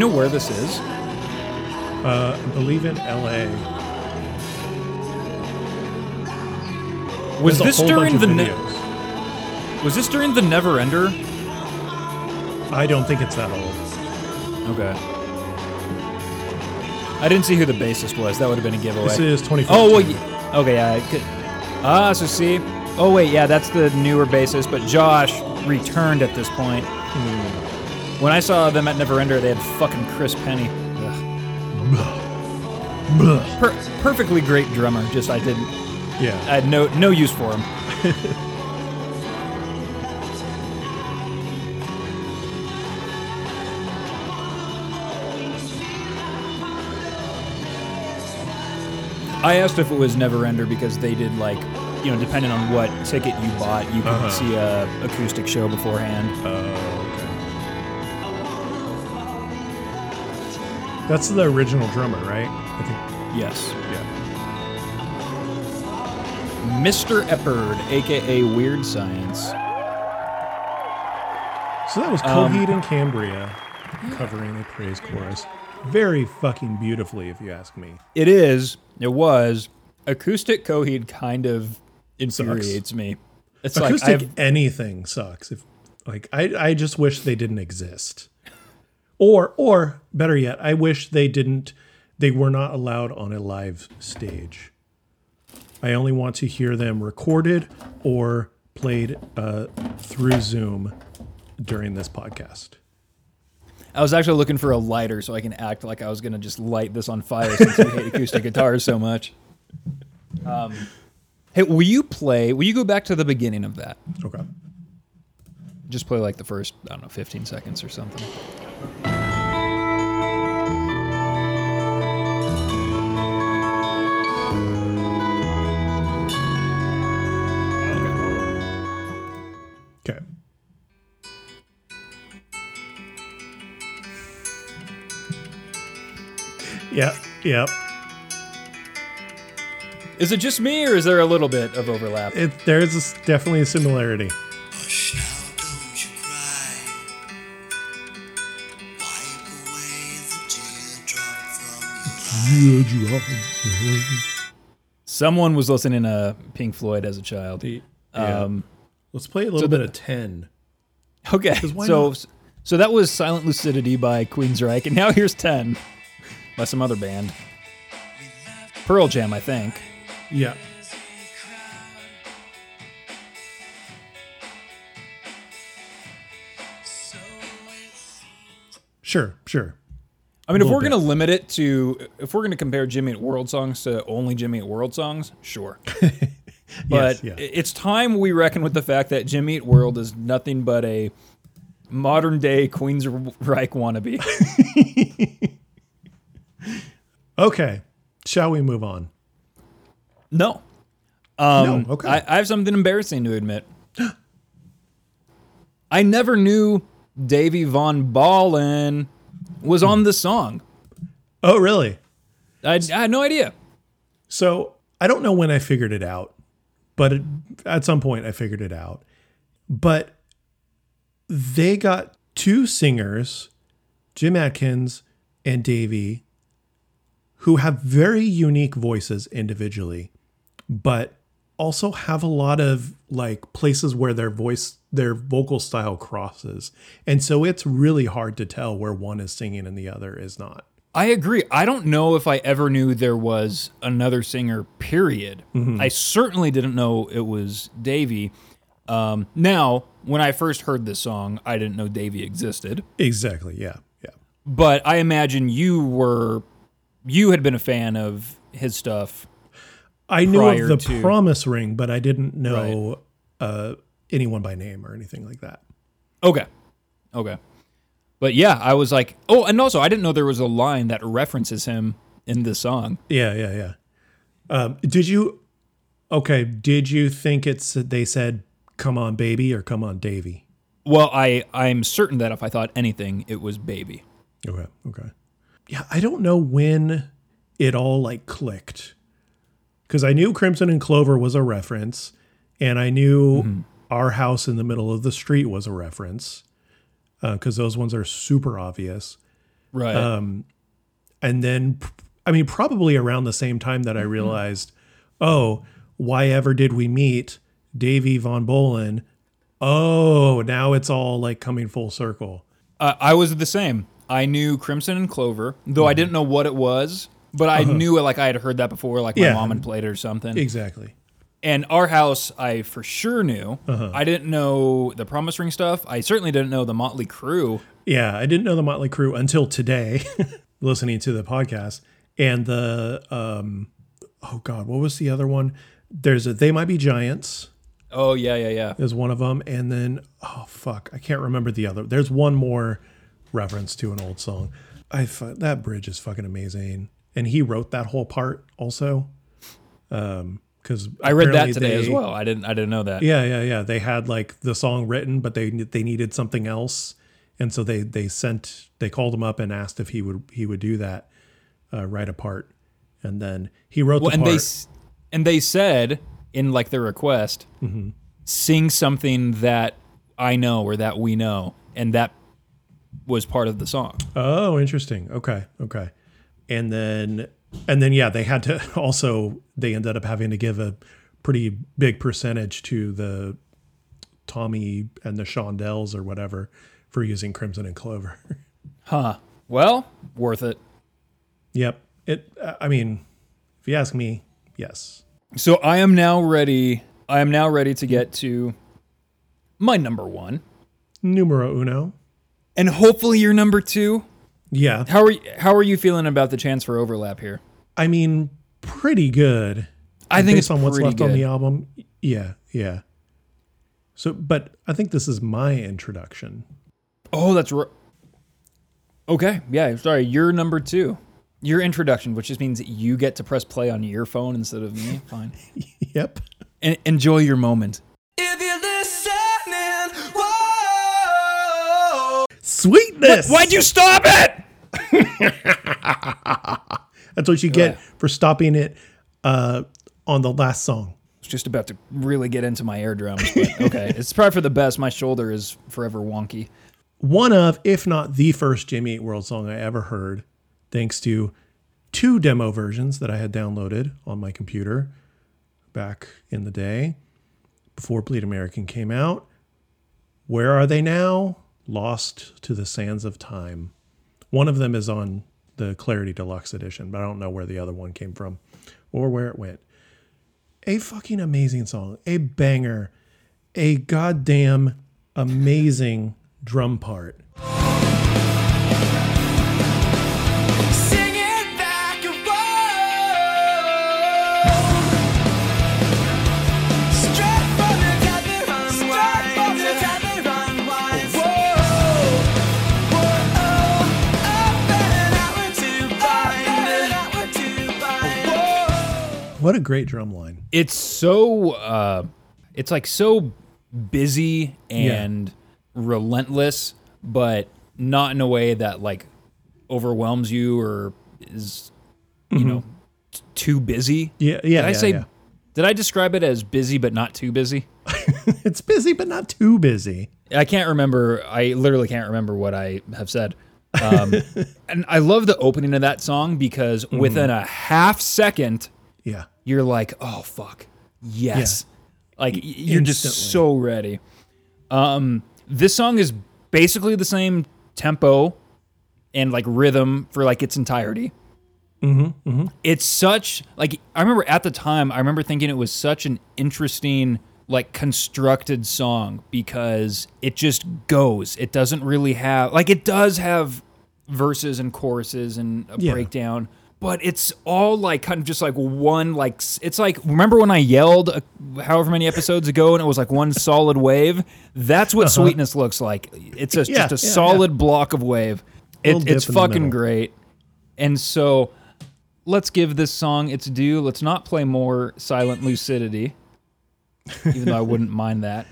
Know where this is? Uh, I believe in L.A. Was There's this during the ne- Was this during the Neverender? I don't think it's that old. Okay. I didn't see who the bassist was. That would have been a giveaway. This is 2014. Oh, well, yeah. okay, yeah. I could- Ah, so see. Oh wait, yeah, that's the newer bassist. But Josh returned at this point. Hmm. When I saw them at Neverender, they had fucking Chris Pennie. Ugh. Per- perfectly great drummer. Just I didn't. Yeah. I had no no use for him. I asked if it was Neverender because they did like, you know, depending on what ticket you bought, you could Uh-huh. see a acoustic show beforehand. Oh, That's the original drummer, right? I think. Yes. Yeah. Mr. Eppard, aka Weerd Science. So that was Um, Coheed and Cambria covering a praise chorus. Very fucking beautifully, if you ask me. It is. It was. Acoustic Coheed kind of infuriates me. It's Acoustic like I've, anything sucks. If like I, I just wish they didn't exist. Or or better yet, I wish they didn't they were not allowed on a live stage. I only want to hear them recorded or played uh, through Zoom during this podcast. I was actually looking for a lighter so I can act like I was gonna just light this on fire since you hate acoustic guitars so much. Um, hey, will you play? Will you go back to the beginning of that? Okay. Just play like the first, I don't know, 15 seconds or something. Okay. Yep, yep. Is it just me, or is there a little bit of overlap? It there's a definitely a similarity. Oh, away the teardrop Someone was listening to Pink Floyd as a child. Yeah. Um, Let's play a little the- bit of ten. okay, so not? so that was Silent Lucidity by Queensryche, and now here's 10 by some other band. Pearl Jam, I think. Yeah. Sure, sure. I mean, if we're going to limit it to, if we're going to compare Jimmy Eat World songs to only Jimmy Eat World songs, sure. But Yes, yeah. it's time we reckon with the fact that Jimmy Eat World is nothing but a modern day Queensryche wannabe. Okay. Shall we move on? no. Um, No, okay. I, I have something embarrassing to admit. I never knew Davey Von Bohlen was on the song. Oh, really? I, I had no idea. So I don't know when I figured it out, but it, at some point I figured it out. But they got two singers, Jim Adkins and Davey, who have very unique voices individually, but also have a lot of like places where their voice their vocal style crosses. And so it's really hard to tell where one is singing and the other is not. I agree. I don't know if I ever knew there was another singer, period. I certainly didn't know it was Davey. Um, now, when I first heard this song, I didn't know Davey existed. Exactly. Yeah. Yeah. But I imagine you were, you had been a fan of his stuff. I knew of the to- promise ring, but I didn't know uh, anyone by name or anything like that. Okay. Okay. But yeah, I was like, oh, and also I didn't know there was a line that references him in the song. Yeah, yeah, yeah. Um, did you? Okay, did you think it's they said "Come on, baby" or "Come on, Davy"? Well, I I'm certain that if I thought anything, it was Baby. Okay, okay. Yeah, I don't know when it all like clicked because I knew Crimson and Clover was a reference, and I knew mm-hmm. Our House in the Middle of the Street was a reference uh, because those ones are super obvious. Right. Um, and then i mean probably around the same time that i mm-hmm. realized oh why ever did we meet davey von bohlen oh now it's all like coming full circle Uh, I was the same. I knew Crimson and Clover, though I mm-hmm. didn't know what it was, but I knew it like I had heard that before, like my Yeah. mom had played it or something. exactly And Our House, I for sure knew. I didn't know the Promise Ring stuff. I certainly didn't know the Motley Crue. yeah i didn't know the motley crue until today listening to the podcast and the um oh god what was the other one there's a they might be giants Oh yeah, yeah, yeah. is one of them and then oh fuck i can't remember the other there's one more reference to an old song i that bridge is fucking amazing and he wrote that whole part also um because I read that today as well. I didn't. I didn't know that. yeah yeah yeah they had like the song written but they they needed something else and so they they sent they called him up and asked if he would he would do that uh, write a part and then he wrote Well, the and part they and they said in like their request, Mm-hmm. sing something that I know or that we know, and that was part of the song. Oh, interesting. Okay, okay. And then and then yeah, they had to also they ended up having to give a pretty big percentage to the Tommy and the Shondells or whatever for using Crimson and Clover. Huh. Well, worth it. yep. It I mean, if you ask me, yes. So I am now ready. I am now ready to get to my number one, Numero uno. and hopefully your number two. Yeah. How are you, how are you feeling about the chance for overlap here? I mean, pretty good. I think based it's on what's left on the album. Yeah, yeah. So, but I think this is my introduction. Oh, that's right. Okay, yeah. Sorry, you're number two. Your introduction, which just means you get to press play on your phone instead of me. Fine. Yep. And enjoy your moment. Whoa. Sweetness. Why'd you stop it? That's what you get Right. for stopping it uh, on the last song. I was just about to really get into my air drums, but okay. it's probably for the best. My shoulder is forever wonky. One of, if not the first Jimmy Eat World song I ever heard, thanks to two demo versions that I had downloaded on my computer back in the day before Bleed American came out. Where are they now? Lost to the sands of time. One of them is on the Clarity Deluxe edition, but I don't know where the other one came from or where it went. A fucking amazing song, a banger, a goddamn amazing drum part. What a great drum line. It's so uh it's like so busy and relentless, but not in a way that like overwhelms you or is you know t- too busy. Yeah, yeah. Did I yeah, say? yeah. Did I describe it as busy but not too busy? it's busy, but not too busy. I can't remember. I literally can't remember what I have said. Um, and I love the opening of that song because Mm-hmm. within a half second, Yeah. you're like, oh fuck, yes, like you're just so ready. Um, this song is basically the same tempo and like rhythm for like its entirety. Mm-hmm, It's such like I remember at the time I remember thinking it was such an interesting like constructed song because it just goes. It doesn't really have like it does have verses and choruses and a Yeah. breakdown, but it's all like kind of just like one like it's like remember when I yelled uh, however many episodes ago and it was like one solid wave. That's what sweetness looks like. It's a, Uh-huh. Yeah, just a yeah, solid block of wave. It, it's fucking great. And so let's give this song its due. Let's not play more Silent Lucidity, even though I wouldn't mind that.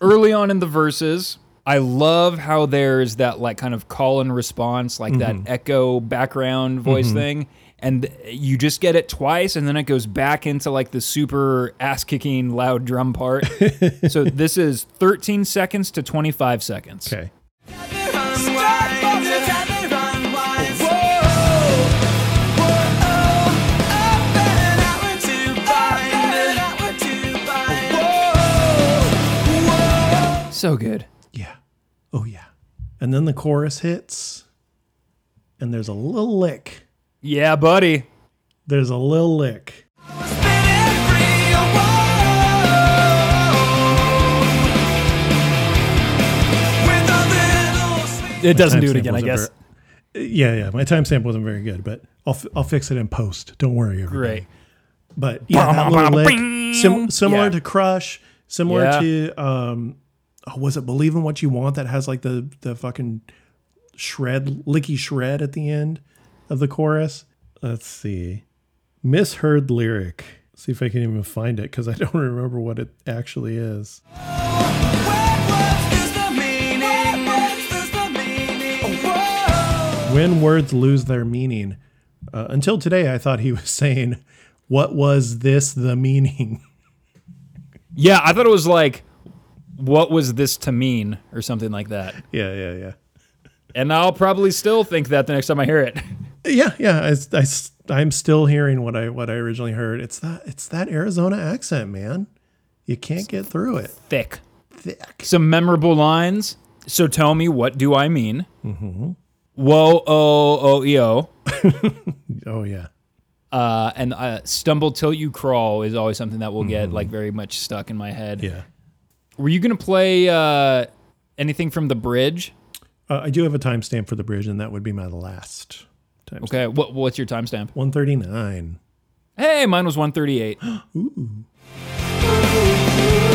Early on in the verses, I love how there's that like kind of call and response, like that echo background voice thing. And you just get it twice, and then it goes back into like the super ass kicking loud drum part. so this is 13 seconds to 25 seconds. Okay. So good. Yeah. Oh yeah. And then the chorus hits, and there's a little lick. Yeah, buddy. There's a little lick. It doesn't do it again, I guess. ver- yeah, yeah. My timestamp wasn't very good, but I'll f- I'll fix it in post. Don't worry, everybody. Great. But yeah, that little lick, sim- similar Yeah. to Crush, similar Yeah. to um, oh, was it Believe in What You Want that has like the the fucking shred, licky shred at the end of the chorus. Let's see, misheard lyric. See if I can even find it because I don't remember what it actually is. When words lose their meaning. Uh, until today, I thought he was saying, "What was this the meaning?" Yeah, I thought it was like, what was this to mean, or something like that. yeah, yeah, yeah. And I'll probably still think that the next time I hear it. Yeah, yeah. I, am still hearing what I what I originally heard. It's that it's that Arizona accent, man. You can't get through it. Thick. Thick. Some memorable lines. So tell me, what do I mean? Mm-hmm. Whoa, oh, oh, e, oh. Oh yeah. Uh, and uh, stumble till you crawl is always something that will get like very much stuck in my head. Yeah. Were you gonna play uh, anything from the bridge? Uh, I do have a timestamp for the bridge, and that would be my last timestamp. Okay, what, what's your timestamp? One thirty nine. Hey, mine was 138.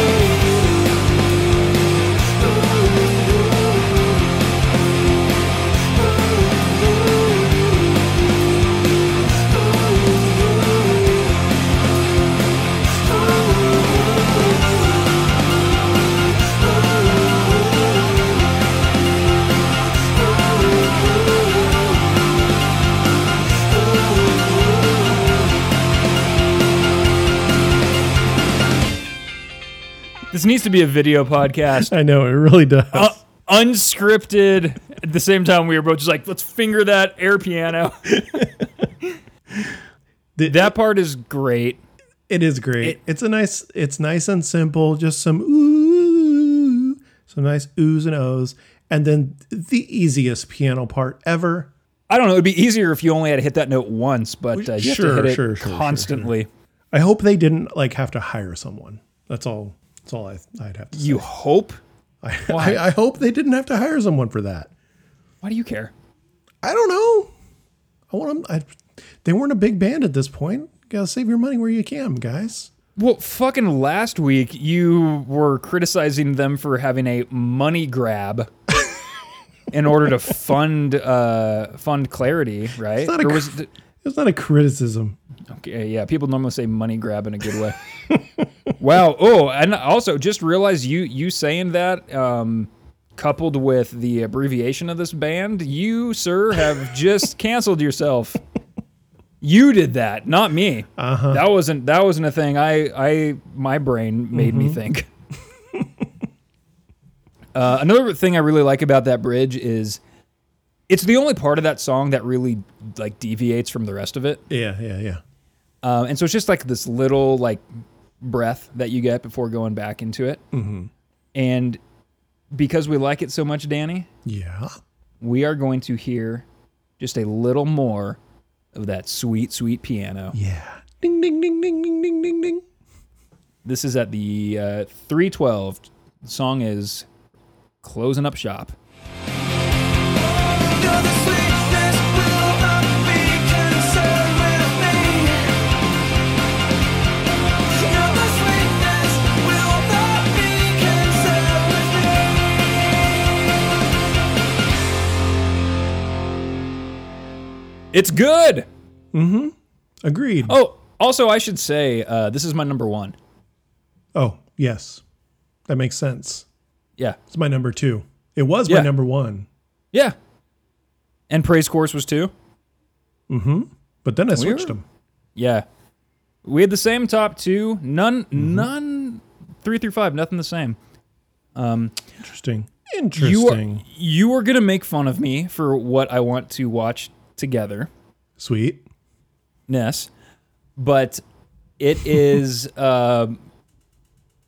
this needs to be a video podcast. I know it really does. uh, unscripted. At the same time, we were both just like, let's finger that air piano. The- that part is great. It is great. It- it's a nice. It's nice and simple. Just some ooh, some nice oohs and ohs, and then the easiest piano part ever. I don't know. It'd be easier if you only had to hit that note once, but uh, you have Sure, to hit it sure, sure, constantly. I hope they didn't like have to hire someone. That's all. That's all I, I'd have to say. You hope? I, I, I hope they didn't have to hire someone for that. Why do you care? I don't know. I want them. I, they weren't a big band at this point. gotta save your money where you can, guys. Well, fucking last week you were criticizing them for having a money grab in order to fund uh, fund clarity, right? not a was it- It's not a criticism. Okay, yeah, people normally say money grab in a good way. wow. Oh, and also just realize you you saying that um, coupled with the abbreviation of this band, you sir have just canceled yourself. You did that, not me. Uh-huh. That wasn't that wasn't a thing. I I my brain made me think. uh, another thing I really like about that bridge is it's the only part of that song that really like deviates from the rest of it. Yeah, yeah, yeah. Um, and so it's just like this little like breath that you get before going back into it. Mm-hmm. And because we like it so much, Danny, Yeah. we are going to hear just a little more of that sweet, sweet piano. Yeah. Ding ding ding ding ding ding ding ding. This is at the uh, 312. The song is Closing Up Shop. It's good. Mm-hmm. Agreed. Oh, also, I should say uh, this is my number one. Oh, yes. That makes sense. Yeah. It's my number two. It was Yeah. my number one. Yeah. And Praise Chorus was two. Mm-hmm. But then I switched Weird. them. Yeah. We had the same top two. None, none, three through five, nothing the same. Um, Interesting. You are, Interesting. you are going to make fun of me for what I want to watch together. Sweet. Ness, but it is. um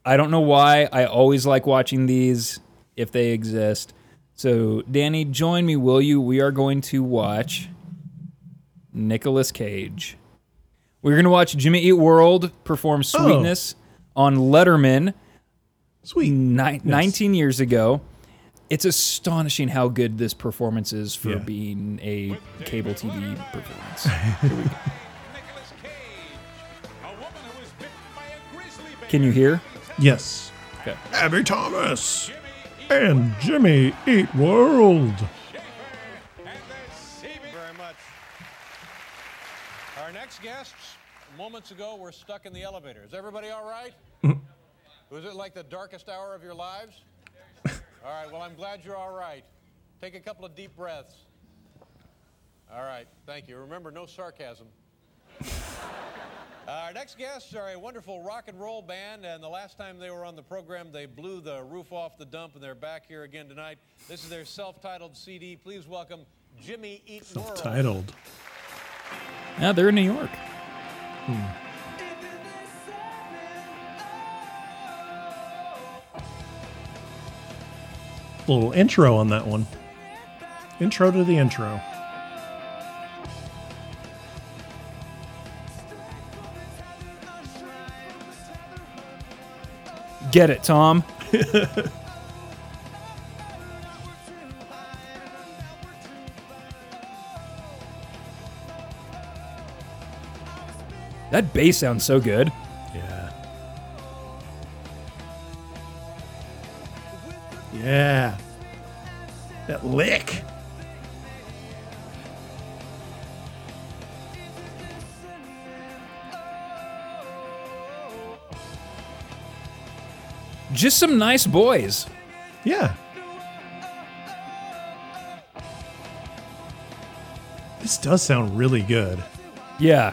I don't know why. I always like watching these if they exist. So, Danny, join me, will you? We are going to watch Nicolas Cage. We're going to watch Jimmy Eat World perform Sweetness on Letterman Sweet. ni- 19 years ago. It's astonishing how good this performance is for Yeah. being a cable TV performance. Nicolas Cage, a woman who was bitten by a grizzly bear. Can you hear? Yes. Okay. Abby Thomas and Jimmy Eat World. And the Thank you very much. Our next guests, moments ago, were stuck in the elevator. Is everybody all right? Mm. Was it like the darkest hour of your lives? All right, well, I'm glad you're all right. Take a couple of deep breaths. All right, thank you. Remember, no sarcasm. Our next guests are a wonderful rock and roll band, and the last time they were on the program, they blew the roof off the dump, and they're back here again tonight. This is their self-titled CD. Please welcome Jimmy Eat World. Titled. Yeah, they're in New York. Hmm. Little intro on that one. Intro to the intro. Get it, Tom. that bass sounds so good. Just some nice boys. Yeah. This does sound really good Yeah.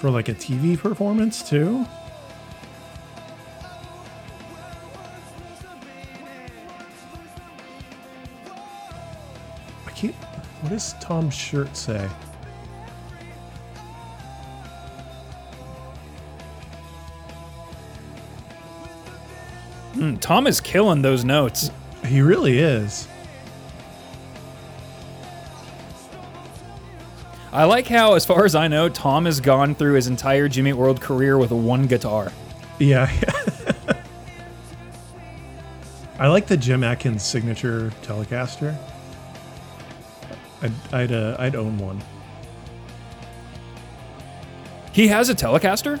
for like a TV performance too. I can't. What does Tom's shirt say? Mm, Tom is killing those notes. He really is. I like how, as far as I know, Tom has gone through his entire Jimmy World career with one guitar. Yeah. I like the Jim Adkins signature Telecaster. I'd I'd, uh, I'd own one. He has a Telecaster?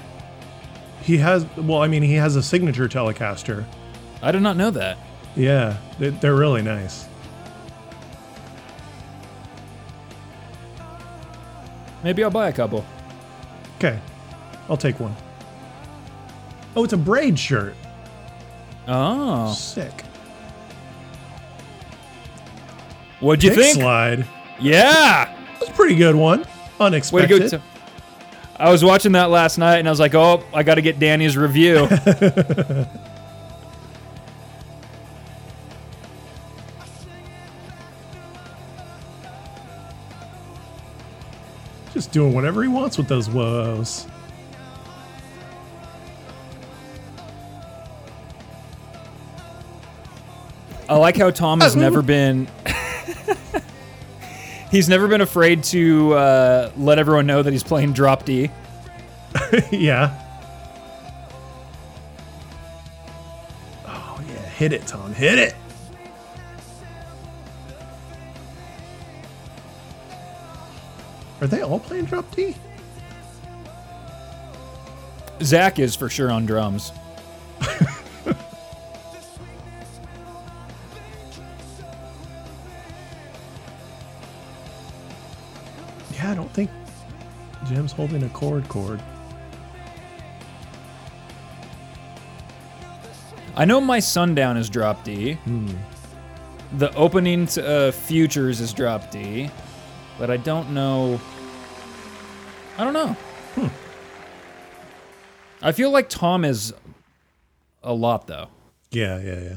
He has well, I mean, he has a signature Telecaster. I did not know that. Yeah, they- they're really nice. Maybe I'll buy a couple. Okay, I'll take one. Oh, it's a braid shirt. Oh. Sick. What'd you Kick think? slide. Yeah. That's a pretty good one. Way to Unexpected. go. To- I was watching that last night and I was like, oh, I got to get Danny's review. doing whatever he wants with those woes. I like how Tom has never been. he's never been afraid to uh, let everyone know that he's playing drop D. yeah. Oh yeah, hit it, Tom. Hit it. Are they all playing drop D? Zach is for sure on drums. Yeah, I don't think Jim's holding a chord chord. I know my sundown is drop D. The opening to uh, futures is drop D, but I don't know. I don't know. Hmm. I feel like Tom is a lot though. Yeah, yeah, yeah.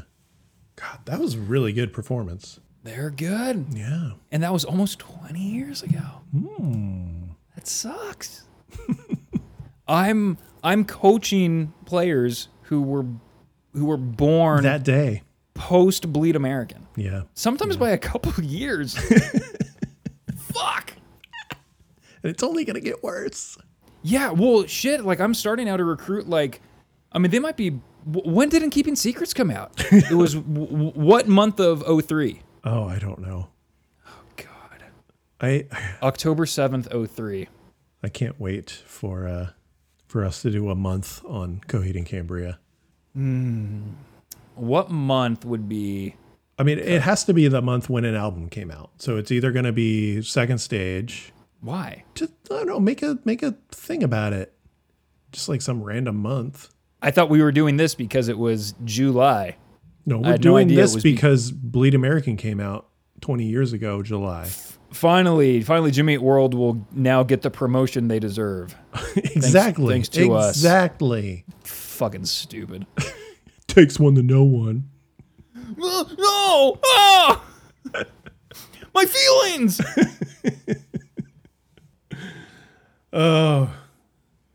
God, that was a really good performance. They're good, Yeah. and that was almost 20 years ago. Hmm. That sucks. I'm I'm coaching players who were who were born That day. post Bleed American. Yeah. Sometimes by a couple of years. And it's only going to get worse. Yeah, well, shit. Like, I'm starting out to recruit. Like, I mean, they might be. When did In Keeping Secrets come out? it was w- what month of 03? Oh, I don't know. Oh God. I October 7th, 03. I can't wait for uh for us to do a month on Coheed and Cambria. What month would be. I mean, it has to be the month when an album came out. So it's either going to be second stage. Why? Just I don't know, make a make a thing about it. Just like some random month. I thought we were doing this because it was July. No, we're had no doing this was be- because Bleed American came out 20 years ago, July. Finally, finally, Jimmy Eat World will now get the promotion they deserve. exactly. thanks to us. exactly. Fucking stupid. Takes one to know one. no! Ah! My feelings! Oh,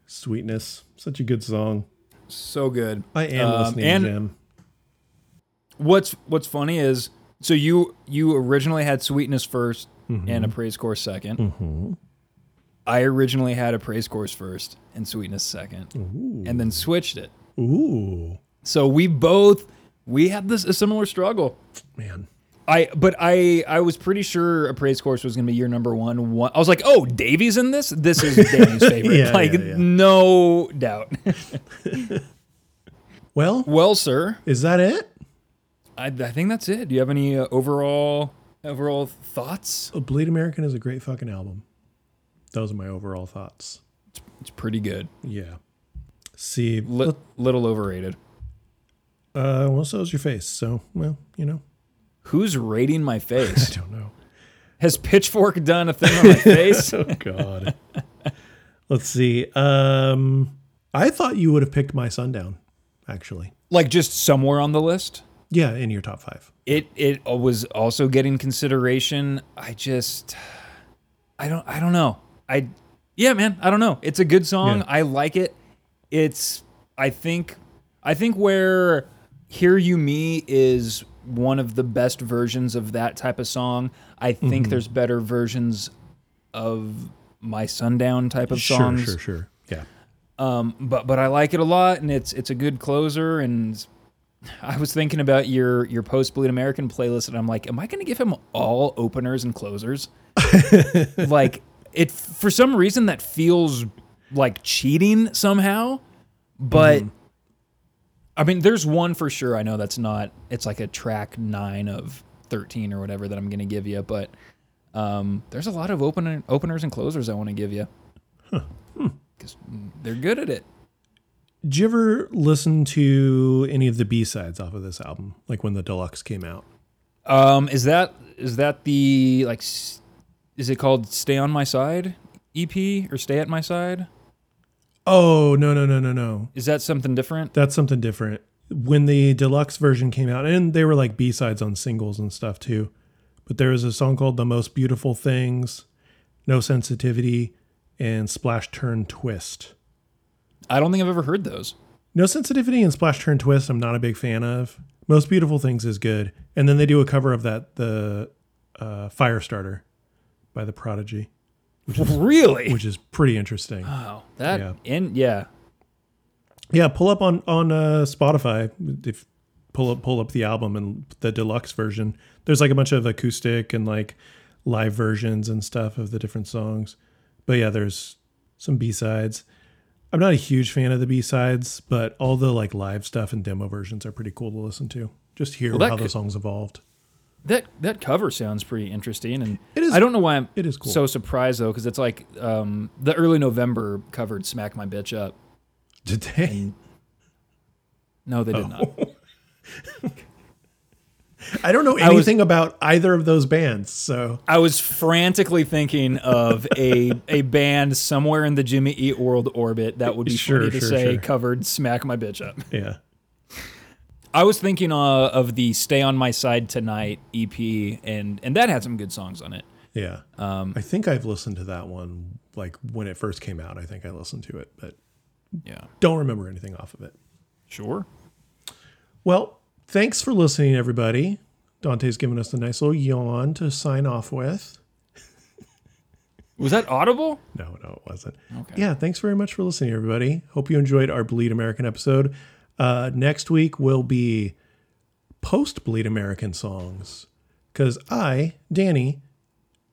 sweetness. Such a good song. so good. I am Um, listening and to Jim. what's what's funny is so you you originally had sweetness 1st Mm-hmm. and a praise chorus 2nd I originally had a praise chorus first and sweetness second, and then switched it. Ooh, So we both we had this a similar struggle. man. I but I I was pretty sure a praise chorus was gonna be your number one. one I was like, oh, Davey's in this. This is Danny's favorite. Yeah, like yeah, yeah. no doubt. Well, well, sir, is that it? I, I think that's it. Do you have any uh, overall overall thoughts? Oh, Bleed American is a great fucking album. Those are my overall thoughts. It's pretty good. Yeah. See, Li- little overrated. uh, well, so is your face. So, well, you know, Who's rating my face? I don't know. Has Pitchfork done a thing on my face? Oh God. Let's see. Um, I thought you would have picked my sundown. Actually, like just somewhere on the list? yeah, in your top five. It it was also getting consideration. I just I don't I don't know. I yeah, man, I don't know. It's a good song. Yeah. I like it. It's I think I think where Hear You Me is one of the best versions of that type of song. I think Mm-hmm. there's better versions of my sundown type of songs. Sure, sure, sure. Yeah. Um, but but I like it a lot, and it's it's a good closer. And I was thinking about your your post Bleed American playlist, and I'm like, am I going to give him all openers and closers? like it for some reason that feels like cheating somehow, but. I mean, there's one for sure. I know that's not. It's like a track nine of thirteen or whatever that I'm going to give you, but um, there's a lot of opener, openers and closers I want to give you because they're good at it. Did you ever listen to any of the B sides off of this album, like when the deluxe came out? Um, is that is that the like? Is it called "Stay on My Side" EP or "Stay at My Side"? Oh no no no no no! Is that something different? That's something different. When the deluxe version came out, and they were like B sides on singles and stuff too. But there was a song called "The Most Beautiful Things," "No Sensitivity," and "Splash Turn Twist." I don't think I've ever heard those. No Sensitivity and Splash Turn Twist, I'm not a big fan of. Most Beautiful Things is good. And then they do a cover of that, the uh, Firestarter by The Prodigy, really? which is pretty interesting. wow. That Yeah. in yeah. Yeah, pull up on on uh, Spotify. If pull up pull up the album and the deluxe version. There's like a bunch of acoustic and like live versions and stuff of the different songs. But yeah, there's some B sides. I'm not a huge fan of the B sides, but all the like live stuff and demo versions are pretty cool to listen to. Just hear Well, how the songs evolved. That that cover sounds pretty interesting, and It is- I don't know why I'm it is cool. so surprised though, because it's like um, the early November covered "Smack My Bitch Up." Did they? No, they did Oh. not. I don't know I was- anything about either of those bands, so I was frantically thinking of a a band somewhere in the Jimmy Eat World orbit that would be Sure, funny to sure, say sure. covered "Smack My Bitch Up." yeah. I was thinking uh, of the "Stay on My Side Tonight" EP, and and that had some good songs on it. Yeah. Um, I think I've listened to that one like when it first came out. I think I listened to it, but Yeah, don't remember anything off of it. sure. Well, thanks for listening, everybody. Dante's given us a nice little yawn to sign off with. Was that audible? No, no, it wasn't. Okay. Yeah, thanks very much for listening, everybody. Hope you enjoyed our Bleed American episode. Uh, next week will be post Bleed American songs because I, Danny,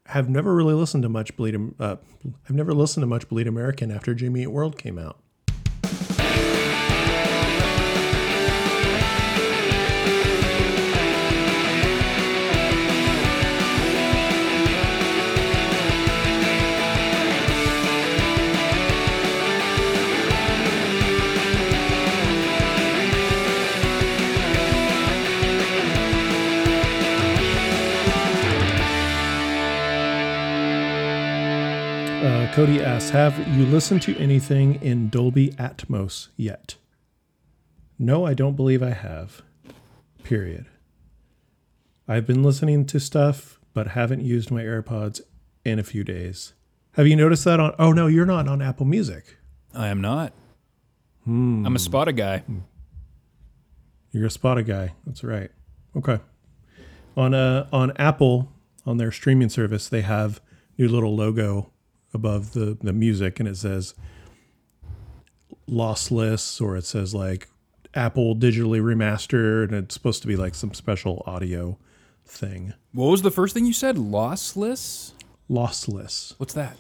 have never really listened to much Bleed. Uh, I've never listened to much Bleed American after Jimmy Eat World came out. Cody asks, "Have you listened to anything in Dolby Atmos yet?" No, I don't believe I have. Period. I've been listening to stuff, but haven't used my AirPods in a few days. Have you noticed that on? Oh no, you're not on Apple Music. I am not. I'm a Spotta guy. You're a Spotify guy. That's right. Okay. On uh on Apple on their streaming service, they have new little logo above the the music, and it says lossless, or it says like Apple digitally remastered, and it's supposed to be like some special audio thing. What was the first thing you said? Lossless? Lossless. What's that?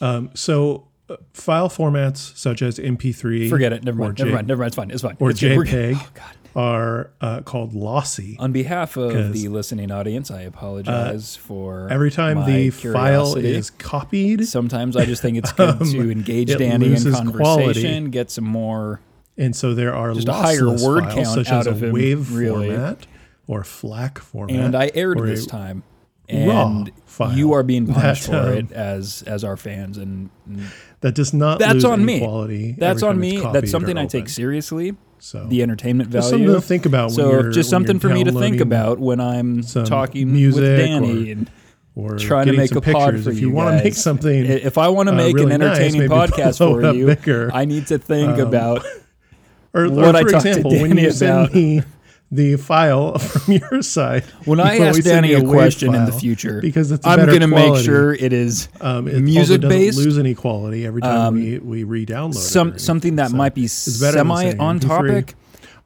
Um, So uh, file formats such as MP3, Forget it. Never mind. J- Never mind. Never mind. It's fine. It's fine. or It's JPEG. Oh, God. Are uh, called lossy. On behalf of the listening audience, I apologize for Every time the file is copied, Sometimes I just think it's good to engage Danny in conversation, quality. get some more. And so there are Just a higher word files, count such out as of a him, wave really. format or FLAC format. And I aired this time, and you are being punished that, for um, it as as our fans, and and That does not that's on me. quality. That's on me. That's something I take seriously. So The entertainment Just value. something to think about when so just something for me to think about when I'm talking music with Danny or and or trying to make a pod for if you you want to make something, If I want to uh, make really an entertaining maybe podcast for you, bigger. I need to think Um, about or, what or I for to example, when Danny you send about. me the file from your side, when I ask Danny a wave question in the future. because it's a I'm gonna make sure it is Um, it music based. lose any quality every time we, we re-download it something that anything. might be it's better than semi on MP3. topic.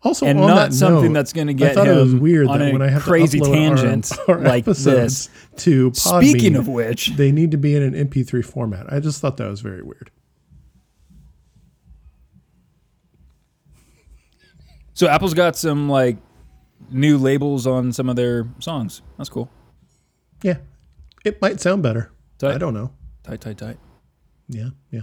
Also, and on not that something note, that's gonna I get thought it was him weird on that a when I have crazy to tangent our, our like this. to Podbean, Speaking of which, they need to be in an MP3 format. I just thought that was very weird. so Apple's got some like new labels on some of their songs. That's cool. Yeah, it might sound better. Tight. I don't know. Tight, tight, tight. Yeah, yeah.